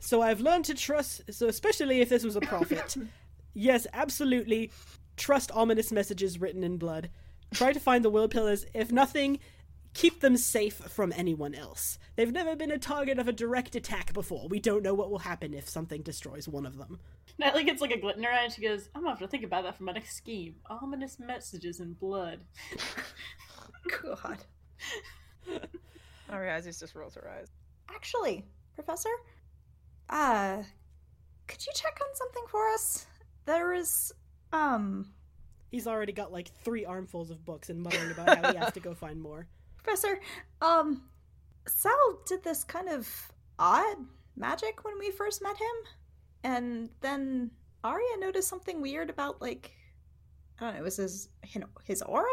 S2: So I've learned to trust. So especially if this was a prophet, yes, absolutely, trust ominous messages written in blood. Try to find the world pillars. If nothing, keep them safe from anyone else. They've never been a target of a direct attack before. We don't know what will happen if something destroys one of them.
S1: Natalie gets like a glint in her eye and she goes, I'm gonna have to think about that for my next scheme. Ominous messages in blood.
S4: God.
S3: Ariazis just rolls her eyes.
S4: Actually, Professor, uh, could you check on something for us? There is, um,
S2: He's already got like three armfuls of books and muttering about how he has to go find more.
S4: Professor, um, Sal did this kind of odd magic when we first met him, and then Arya noticed something weird about like, I don't know, it was his his aura.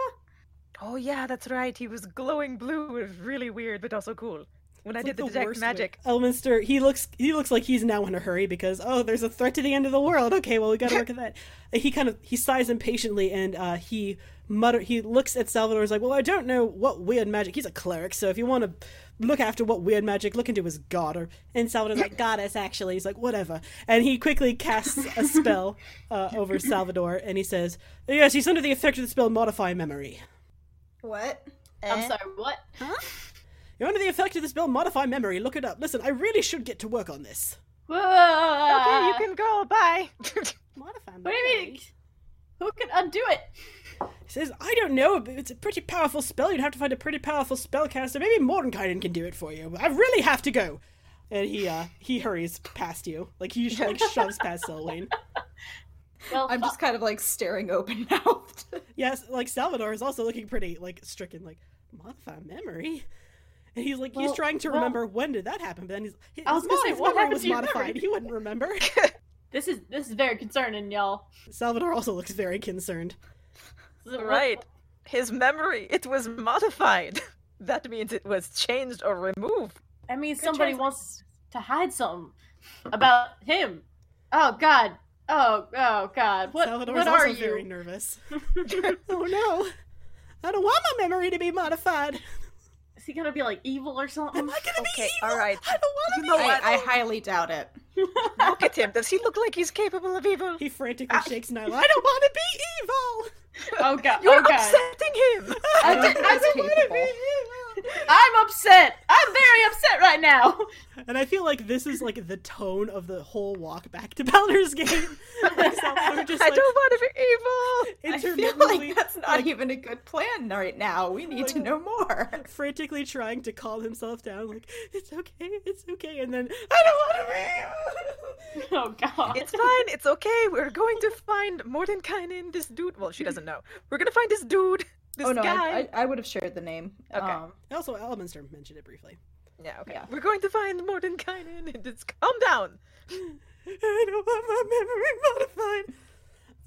S3: Oh yeah, that's right. He was glowing blue. It was really weird, but also cool. When I did
S2: like
S3: the detect
S2: worst
S3: magic.
S2: way. Elminster, he looks he looks like he's now in a hurry because oh, there's a threat to the end of the world. Okay, well we got to look at that. He kind of he sighs impatiently and uh, he mutter he looks at Salvador. He's like, well, I don't know what weird magic. He's a cleric, so if you want to look after what weird magic, look into his god. Or and Salvador's like goddess. Actually, he's like whatever, and he quickly casts a spell uh, over Salvador and he says, yes, he's under the effect of the spell modify memory.
S4: What?
S1: I'm
S4: Eh?
S1: sorry, what?
S2: You're under the effect of this spell modify memory. Look it up. Listen, I really should get to work on this.
S3: Okay,
S1: Okay,
S3: you can go. Bye.
S2: Modify Memory?
S1: What do you mean? Who can undo it?
S2: He says, I don't know, but it's a pretty powerful spell. You'd have to find a pretty powerful spellcaster. Maybe Mordenkainen can do it for you. I really have to go. And he uh he hurries past you. Like he like shoves past Selwyn.
S1: Well,
S4: I'm just kind of like staring open mouthed.
S2: Yes, like Salvador is also looking pretty like stricken, like, modify memory. And he's like he's trying to
S1: well-
S2: remember when did that happen, but then he's his,
S1: I was gonna say,
S2: his
S1: what
S2: memory was modified.
S1: memory?
S2: He wouldn't remember.
S1: this is this is very concerning, y'all.
S2: Salvador also looks very concerned.
S1: This is- what-
S3: right. His memory, it was modified. That means it was changed or removed.
S1: I mean, somebody
S3: chance.
S1: wants to hide something about him. Oh God. Oh oh God. What
S2: Salvador
S1: what
S2: is also
S1: are you?
S2: very nervous. oh no. I don't want my memory to be modified.
S1: Is he gonna be like evil or something?
S2: Am I gonna be
S3: Okay,
S2: evil?
S3: all right.
S2: I don't want to
S3: You
S2: be
S3: know
S2: evil.
S3: what?
S4: I, I highly doubt it.
S3: Look at him. Does he look like he's capable of evil?
S2: He frantically shakes Nyla. I don't want to be evil.
S1: Oh God.
S3: You're
S1: oh God.
S3: upsetting him.
S4: I don't
S1: I don't wanna
S4: capable.
S1: I'm upset. I'm very upset right now.
S2: And I feel like this is like the tone of the whole walk back to Baldur's Gate. like Salvador just
S3: I
S2: like
S3: don't want to be evil.
S4: I feel
S2: intermittently
S4: like that's not
S2: like,
S4: even a good plan right now. We need to know more.
S2: frantically trying to calm himself down, like it's okay, it's okay, and then I don't want to be evil.
S1: Oh God.
S3: It's fine. It's okay. We're going to find Mordenkainen, this dude. Well, she doesn't know. We're gonna find this dude, this
S4: oh no,
S3: guy.
S4: I, I, I would have shared the name.
S3: Okay.
S4: Um,
S2: Also, Elminster mentioned it briefly.
S3: Yeah, okay.
S4: Yeah.
S3: We're going to find Mordenkainen and it's calm down.
S2: I don't want my memory modified.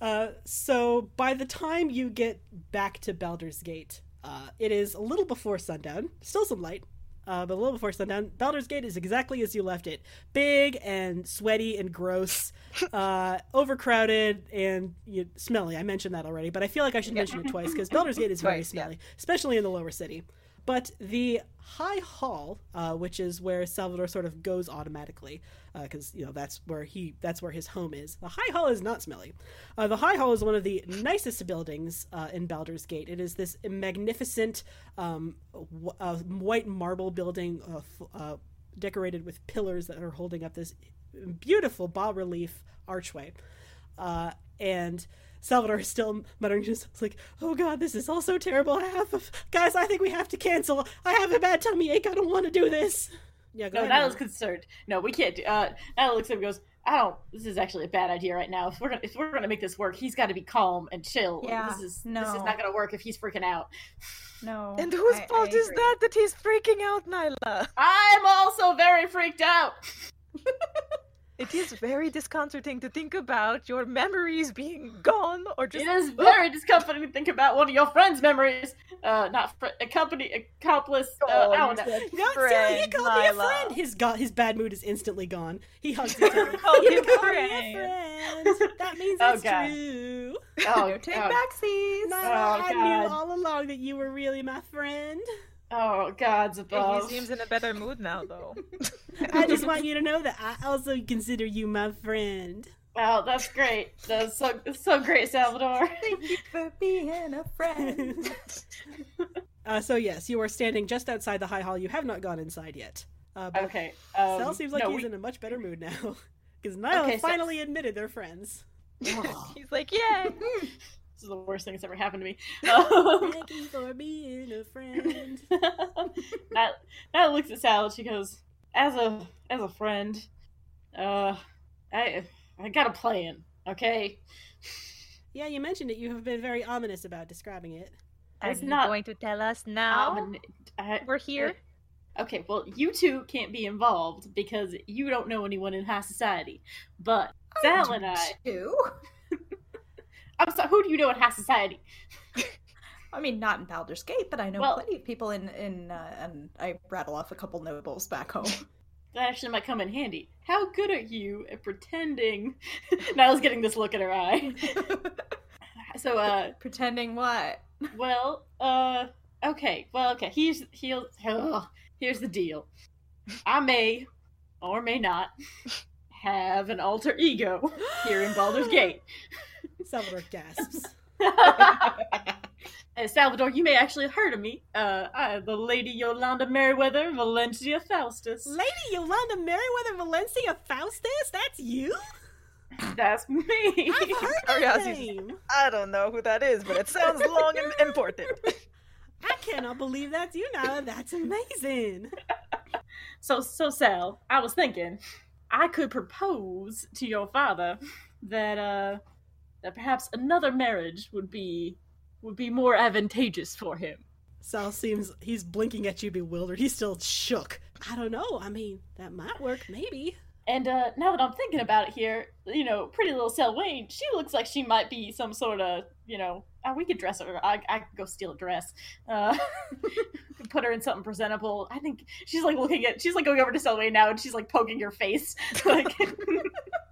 S2: Uh, so by the time you get back to Baldur's Gate, uh, it is a little before sundown. Still some light, uh, but a little before sundown. Baldur's Gate is exactly as you left it: big and sweaty and gross, uh, overcrowded and you, smelly. I mentioned that already, but I feel like I should mention it twice because Baldur's Gate is very
S3: Twice, yeah.
S2: smelly, especially in the lower city. But the High Hall, uh, which is where Salvador sort of goes automatically, because you know that's where he that's where his home is. The High Hall is not smelly. Uh, the High Hall is one of the nicest buildings uh, in Baldur's Gate. It is this magnificent um, w- uh, white marble building, uh, f- uh, decorated with pillars that are holding up this beautiful bas relief archway, uh, and. Salvador is still muttering, just like, "Oh God, this is all so terrible. I have, guys, I think we have to cancel. I have a bad tummy ache. I don't want to do this." Yeah, go
S1: No,
S2: ahead.
S1: Nyla's concerned. No, we can't do. Uh, Nyla looks at him and goes, "I don't. This is actually a bad idea right now. If we're gonna, if we're gonna make this work, he's got to be calm and chill.
S4: Yeah,
S1: this is this is not gonna work if he's freaking out.
S4: No.
S3: And whose
S4: I- I
S3: fault is that that he's freaking out, Nyla?
S1: I'm also very freaked out.
S3: It is very disconcerting to think about your memories being gone or just
S1: It is very discomforting to think about one of your friends' memories. Uh, not fr- a company accomplice. Uh,
S3: Oh,
S1: I don't know.
S3: said
S2: No, Sarah, he
S3: friend,
S2: called me a friend. His go- his bad mood is instantly gone. He hugs you. Taylor.
S3: Called
S2: You called
S3: friend.
S2: me a friend. That means
S1: Oh,
S2: it's
S1: God.
S2: true.
S1: Oh,
S4: take
S1: oh,
S4: backsies.
S2: Nyla,
S1: Oh,
S2: I
S1: God.
S2: knew all along that you were really my friend.
S1: Oh, God's above.
S3: He seems in a better mood now, though.
S2: I just want you to know that I also consider you my friend.
S1: Wow, that's great. That's so so great, Salvador.
S4: Thank you for being a friend.
S2: Uh, so yes, you are standing just outside the high hall. You have not gone inside yet. Uh, but
S1: Okay. Um,
S2: Sel seems like
S1: no,
S2: he's
S1: we-
S2: in a much better mood now because Nyla
S1: Okay, so-
S2: finally admitted they're friends.
S3: He's like, yeah.
S1: This is the worst thing that's ever happened to me. Um,
S2: Thank you for being a friend.
S1: Nat, Nat looks at Sal and she goes, "As a as a friend, uh, I I got a plan. Okay,
S2: Yeah, you mentioned it. You have been very ominous about describing it.
S3: Are
S1: It's
S3: you
S1: not-
S3: going to tell us now?
S1: Um, I-
S3: We're here.
S1: Okay, well, you two can't be involved because you don't know anyone in high society. But Sal and I,
S4: Two?
S1: I'm sorry, who do you know in high society?
S4: I mean, not in Baldur's Gate, but I know
S1: Well-
S4: plenty of people in in, uh, and I rattle off a couple nobles back home.
S1: That actually might come in handy. How good are you at pretending? Nyla's getting this look in her eye. So, uh,
S4: Pretending what?
S1: Well, uh, okay. Well, okay. Here's he'll, here's the deal. I may or may not have an alter ego here in Baldur's Gate.
S2: Salvador gasps.
S1: Uh, Salvador, you may actually have heard of me. Uh, I, the Lady Yolanda Merriweather Valencia Faustus.
S2: Lady Yolanda Merriweather Valencia Faustus? That's you?
S1: That's me.
S2: I've heard that name.
S3: I don't know who that is, but it sounds long and important.
S2: I cannot believe that's you now. That's amazing.
S1: So, so Sal, I was thinking, I could propose to your father that uh, that perhaps another marriage would be would be more advantageous for him.
S2: Sal seems he's blinking at you bewildered. He's still shook. I don't know. I mean, that might work, maybe.
S1: And uh, now that I'm thinking about it here, you know, pretty little Selwyn, she looks like she might be some sort of, you know, uh, we could dress her. I, I could go steal a dress. Uh, put her in something presentable. I think she's like looking at, she's like going over to Selwyn now and she's like poking your face. like,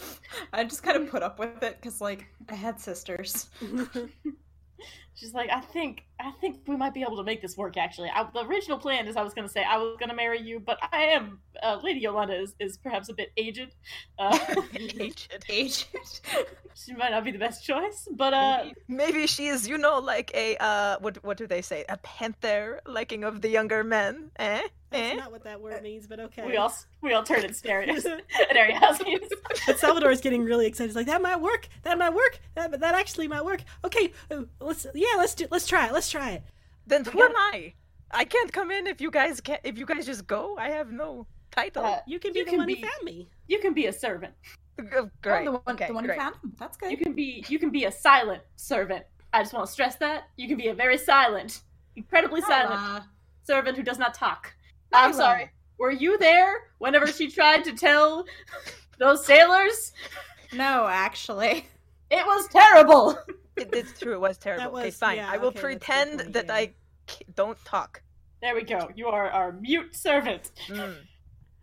S4: I just kind of put up with it because, like, I had sisters.
S1: She's like, I think, I think we might be able to make this work. Actually, I, the original plan is I was going to say I was going to marry you, but I am uh, Lady Yolanda is, is perhaps a bit aged. Uh,
S3: Aged.
S4: Aged.
S1: she might not be the best choice, but uh,
S3: Maybe she is, you know, like a uh, what what do they say? A panther liking of the younger men, eh?
S2: That's
S3: Eh?
S2: not what that word means, but okay.
S1: we all we all turn and stare at at Ariadne.
S2: but Salvador is getting really excited. He's like, "That might work. That might work. That that actually might work." Okay, uh, let's yeah, let's do let's try it. Let's try it.
S3: Then who am I? I can't come in if you guys can not If you guys just go, I have no title.
S1: Uh,
S2: You can be
S1: You
S2: the
S1: can
S2: one
S1: be-
S2: who found me.
S1: you can be a servant.
S3: Oh, great.
S4: Oh, the one,
S3: okay,
S4: the one
S3: great.
S4: who found him. That's good.
S1: You can be you can be a silent servant. I just want to stress that you can be a very silent, incredibly silent servant who does not talk. I'm sorry. Were you there whenever she tried to tell those sailors?
S4: No, actually.
S1: It was terrible.
S3: It, it's true. It was terrible. okay, fine.
S2: yeah,
S3: I will
S2: okay, that's a good
S3: pretend that
S2: yeah.
S3: I c- don't talk.
S1: There we go. You are our mute servant.
S3: Mm.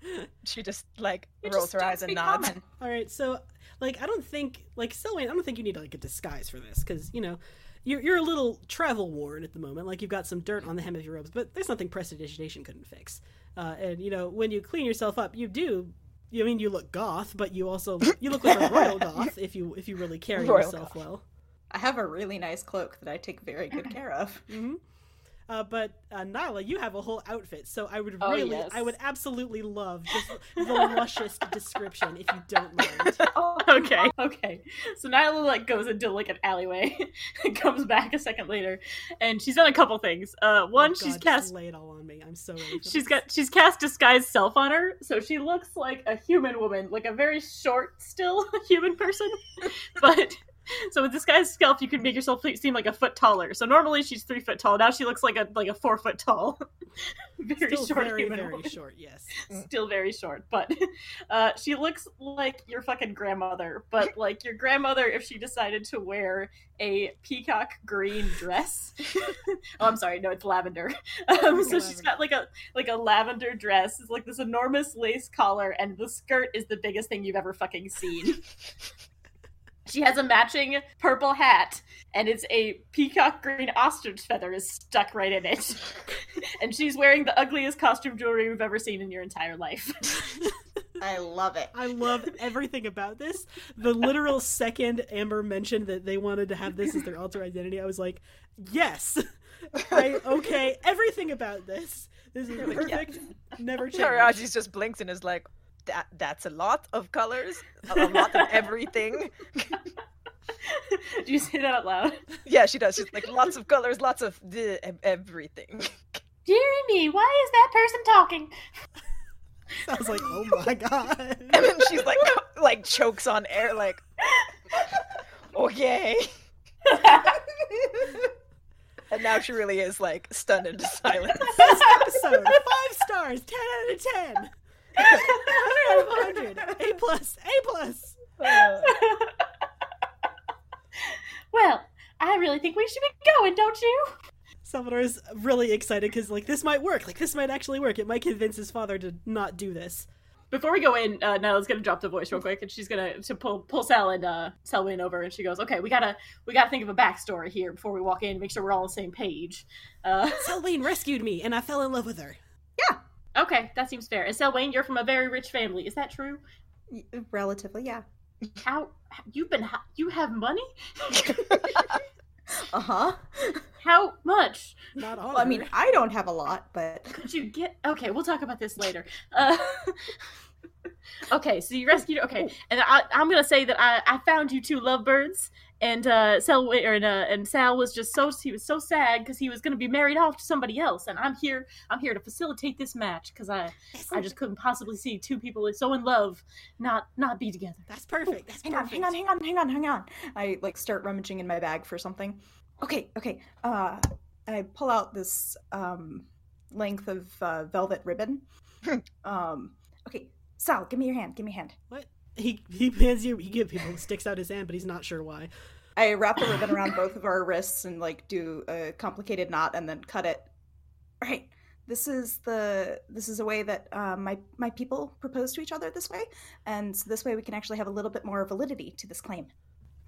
S3: She just like
S4: You
S3: rolls
S4: just
S3: her eyes and nods.
S4: common.
S2: All right, so like I don't think like Selwyn, I don't think you need like a disguise for this because you know you're, you're a little travel worn at the moment. Like you've got some dirt on the hem of your robes, but there's nothing prestidigitation couldn't fix. Uh, and you know, when you clean yourself up, you do. You I mean you look goth, but you also you look like a royal goth if you if you really carry
S3: Royal
S2: yourself
S3: goth.
S2: well.
S4: I have a really nice cloak that I take very good care of.
S2: hmm Uh, but uh, Nyla, you have a whole outfit, so I would
S1: Oh,
S2: really,
S1: yes.
S2: I would absolutely love just the luscious description if you don't mind.
S1: okay, okay. So Nyla like goes into like an alleyway and comes back a second later, and she's done a couple things. Uh, one,
S2: Oh,
S1: she's cast
S2: just lay it all on me. I'm so ready. For
S1: She's
S2: this.
S1: got she's cast disguise self on her, so she looks like a human woman, like a very short, still human person. But so with disguise self, you can make yourself seem like a foot taller. So normally she's three foot tall. Now she looks like a like a four foot tall, very
S2: Still
S1: short
S2: very,
S1: human
S2: very
S1: woman.
S2: short. Yes.
S1: Still very short, but uh, she looks like your fucking grandmother. But like your grandmother, if she decided to wear a peacock green dress. oh, I'm sorry, no, it's lavender. Um, so she's got like a like a lavender dress. It's like this enormous lace collar, and the skirt is the biggest thing you've ever fucking seen. She has a matching purple hat, and it's a peacock green ostrich feather is stuck right in it. and she's wearing the ugliest costume jewelry you've ever seen in your entire life.
S4: I love it.
S2: I love everything about this. The literal second Amber mentioned that they wanted to have this as their alter identity, I was like, yes. I, okay, everything about this. This is
S3: like,
S2: perfect. Never change.
S3: Taraji just blinks and is like, that that's a lot of colors, a lot of everything.
S1: Do you say that out loud?
S3: yeah, she does. She's like, lots of colors, lots of the, everything.
S1: Dear me, why is that person talking?
S2: I was like, oh my god.
S3: And then she's like, like chokes on air, like, okay. And now she really is like stunned into silence.
S2: This episode, five stars, ten out of ten. 100 out of 100. A plus, A plus.
S3: Uh,
S1: well, I really think we should be going, don't you?
S2: Salvador is really excited because like this might work. Like this might actually work. It might convince his father to not do this.
S1: Before we go in, uh, Nyla's gonna drop the voice real quick, and she's gonna to pull pull Sal and uh, Selwyn over, and she goes, "Okay, we gotta we gotta think of a backstory here before we walk in, make sure we're all on the same page." Uh,
S2: Selwyn rescued me, and I fell in love with her.
S1: okay, that seems fair. And Selwyn, you're from a very rich family. Is that true?
S4: Relatively, yeah.
S1: How you've been? You have money?
S4: Uh huh.
S1: How much
S2: Not all.
S4: Well, I mean. I don't have a lot, but
S1: could you get? Okay, we'll talk about this later. Uh, okay, so you rescued. Okay, and I, I'm gonna say that I, I found you two lovebirds, and uh, Sal and, uh, and Sal was just so he was so sad because he was gonna be married off to somebody else, and I'm here. I'm here to facilitate this match because I I just couldn't possibly see two people so in love not not be together.
S2: That's perfect. That's
S4: hang on, hang on, hang on, hang on, hang on. I like start rummaging in my bag for something. Okay, okay. Uh, I pull out this um length of uh, velvet ribbon. um, okay, Sal, give me your hand. Give me your hand.
S2: What? He he hands you. He gives people sticks out his hand, but he's not sure why.
S4: I wrap the ribbon around both of our wrists and like do a complicated knot and then cut it. All right. This is the this is a way that uh, my my people propose to each other this way, and so this way we can actually have a little bit more validity to this claim.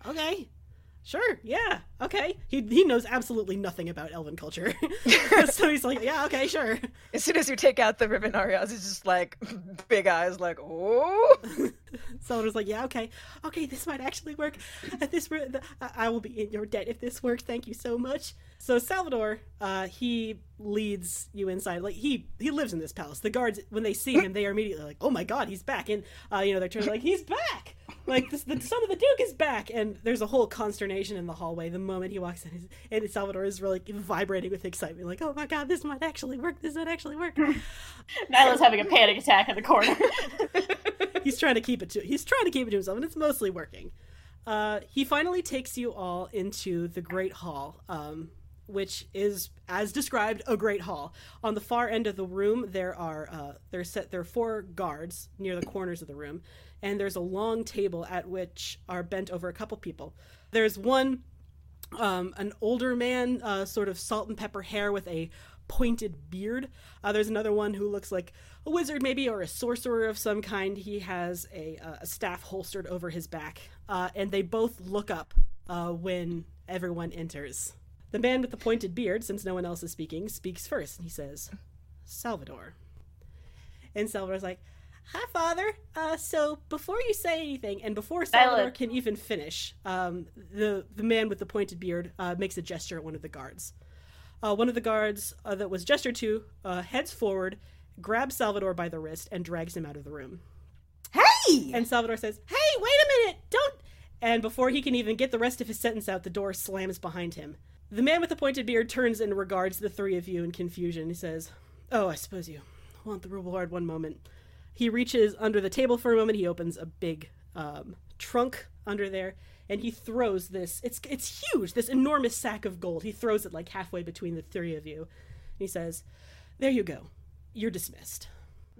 S2: Okay. Sure. Yeah. Okay. He he knows absolutely nothing about elven culture, so he's like, yeah. Okay. Sure.
S3: as soon as you take out the ribbon, Arias is just like big eyes, like, oh.
S2: Salvador's like, yeah. Okay. Okay. This might actually work. At this, re- the- I I will be in your debt if this works. Thank you so much. So Salvador, uh, he leads you inside. Like he he lives in this palace. The guards, when they see him, they are immediately like, oh my god, he's back. And uh, you know they're turning like, he's back. Like this, the son of the duke is back. And there's a whole consternation in the hallway the moment he walks in. And Salvador is really vibrating with excitement, like, oh my god, this might actually work. This might actually work.
S1: Nyla's having a panic attack in the corner.
S2: he's trying to keep it to he's trying to keep it to himself, and it's mostly working. Uh, he finally takes you all into the great hall, um, which is, as described, a great hall. On the far end of the room, there are uh, there's set there are four guards near the corners of the room, and there's a long table at which are bent over a couple people. There's one um, an older man, uh, sort of salt and pepper hair with a pointed beard. Uh, there's another one who looks like a wizard, maybe, or a sorcerer of some kind. He has a, uh, a staff holstered over his back, uh, and they both look up uh, when everyone enters. The man with the pointed beard, since no one else is speaking, speaks first, and he says, Salvador. And Salvador's like, Hi, Father. Uh, so before you say anything, and before Salvador can even finish, um, the the man with the pointed beard uh, makes a gesture at one of the guards. Uh, one of the guards uh, that was gestured to uh, heads forward, grabs Salvador by the wrist, and drags him out of the room.
S4: Hey!
S2: And Salvador says, "Hey, wait a minute! Don't!" And before he can even get the rest of his sentence out, the door slams behind him. The man with the pointed beard turns and regards the three of you in confusion. He says, "Oh, I suppose you want the reward one moment." He reaches under the table for a moment. He opens a big um, trunk under there, and he throws this. It's it's huge. This enormous sack of gold. He throws it like halfway between the three of you. He says, "There you go. You're dismissed."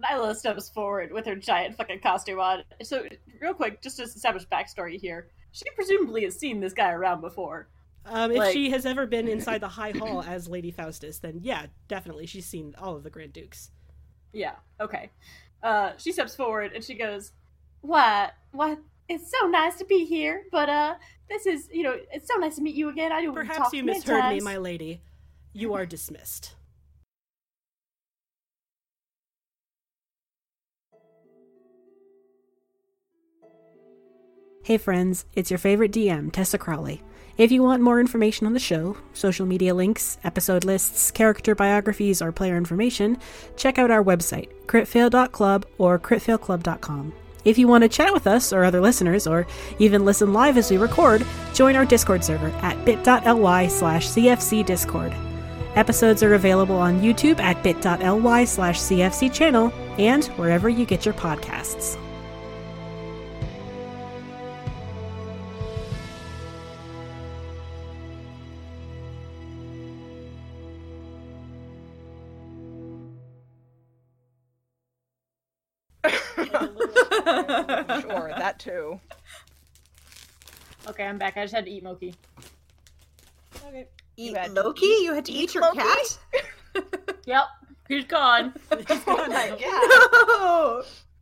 S1: Nyla steps forward with her giant fucking costume on. So, real quick, just to establish backstory here, she presumably has seen this guy around before.
S2: Um, if
S1: Like-
S2: she has ever been inside the High Hall as Lady Faustus, then yeah, definitely she's seen all of the Grand Dukes.
S1: Yeah, okay. Uh, she steps forward and she goes, "What? What? It's so nice to be here, but uh, this is, you know, it's so nice to meet you again. I don't.
S2: Perhaps you misheard me, my lady. You are dismissed. Hey friends, it's your favorite DM, Tessa Crowley. If you want more information on the show, social media links, episode lists, character biographies, or player information, check out our website, critfail.club or critfailclub.com. If you want to chat with us or other listeners, or even listen live as we record, join our Discord server at bit.ly slash cfcdiscord. Episodes are available on YouTube at bit.ly slash cfc channel and wherever you get your podcasts.
S3: Too.
S1: Okay, I'm back. I just had to eat Moki.
S2: Okay.
S4: Eat
S3: had
S4: Loki?
S3: eat-
S4: You had to eat,
S3: eat
S4: your
S3: Loki?
S4: cat?
S1: Yep, he's gone.
S2: He's gone now.
S3: Yeah.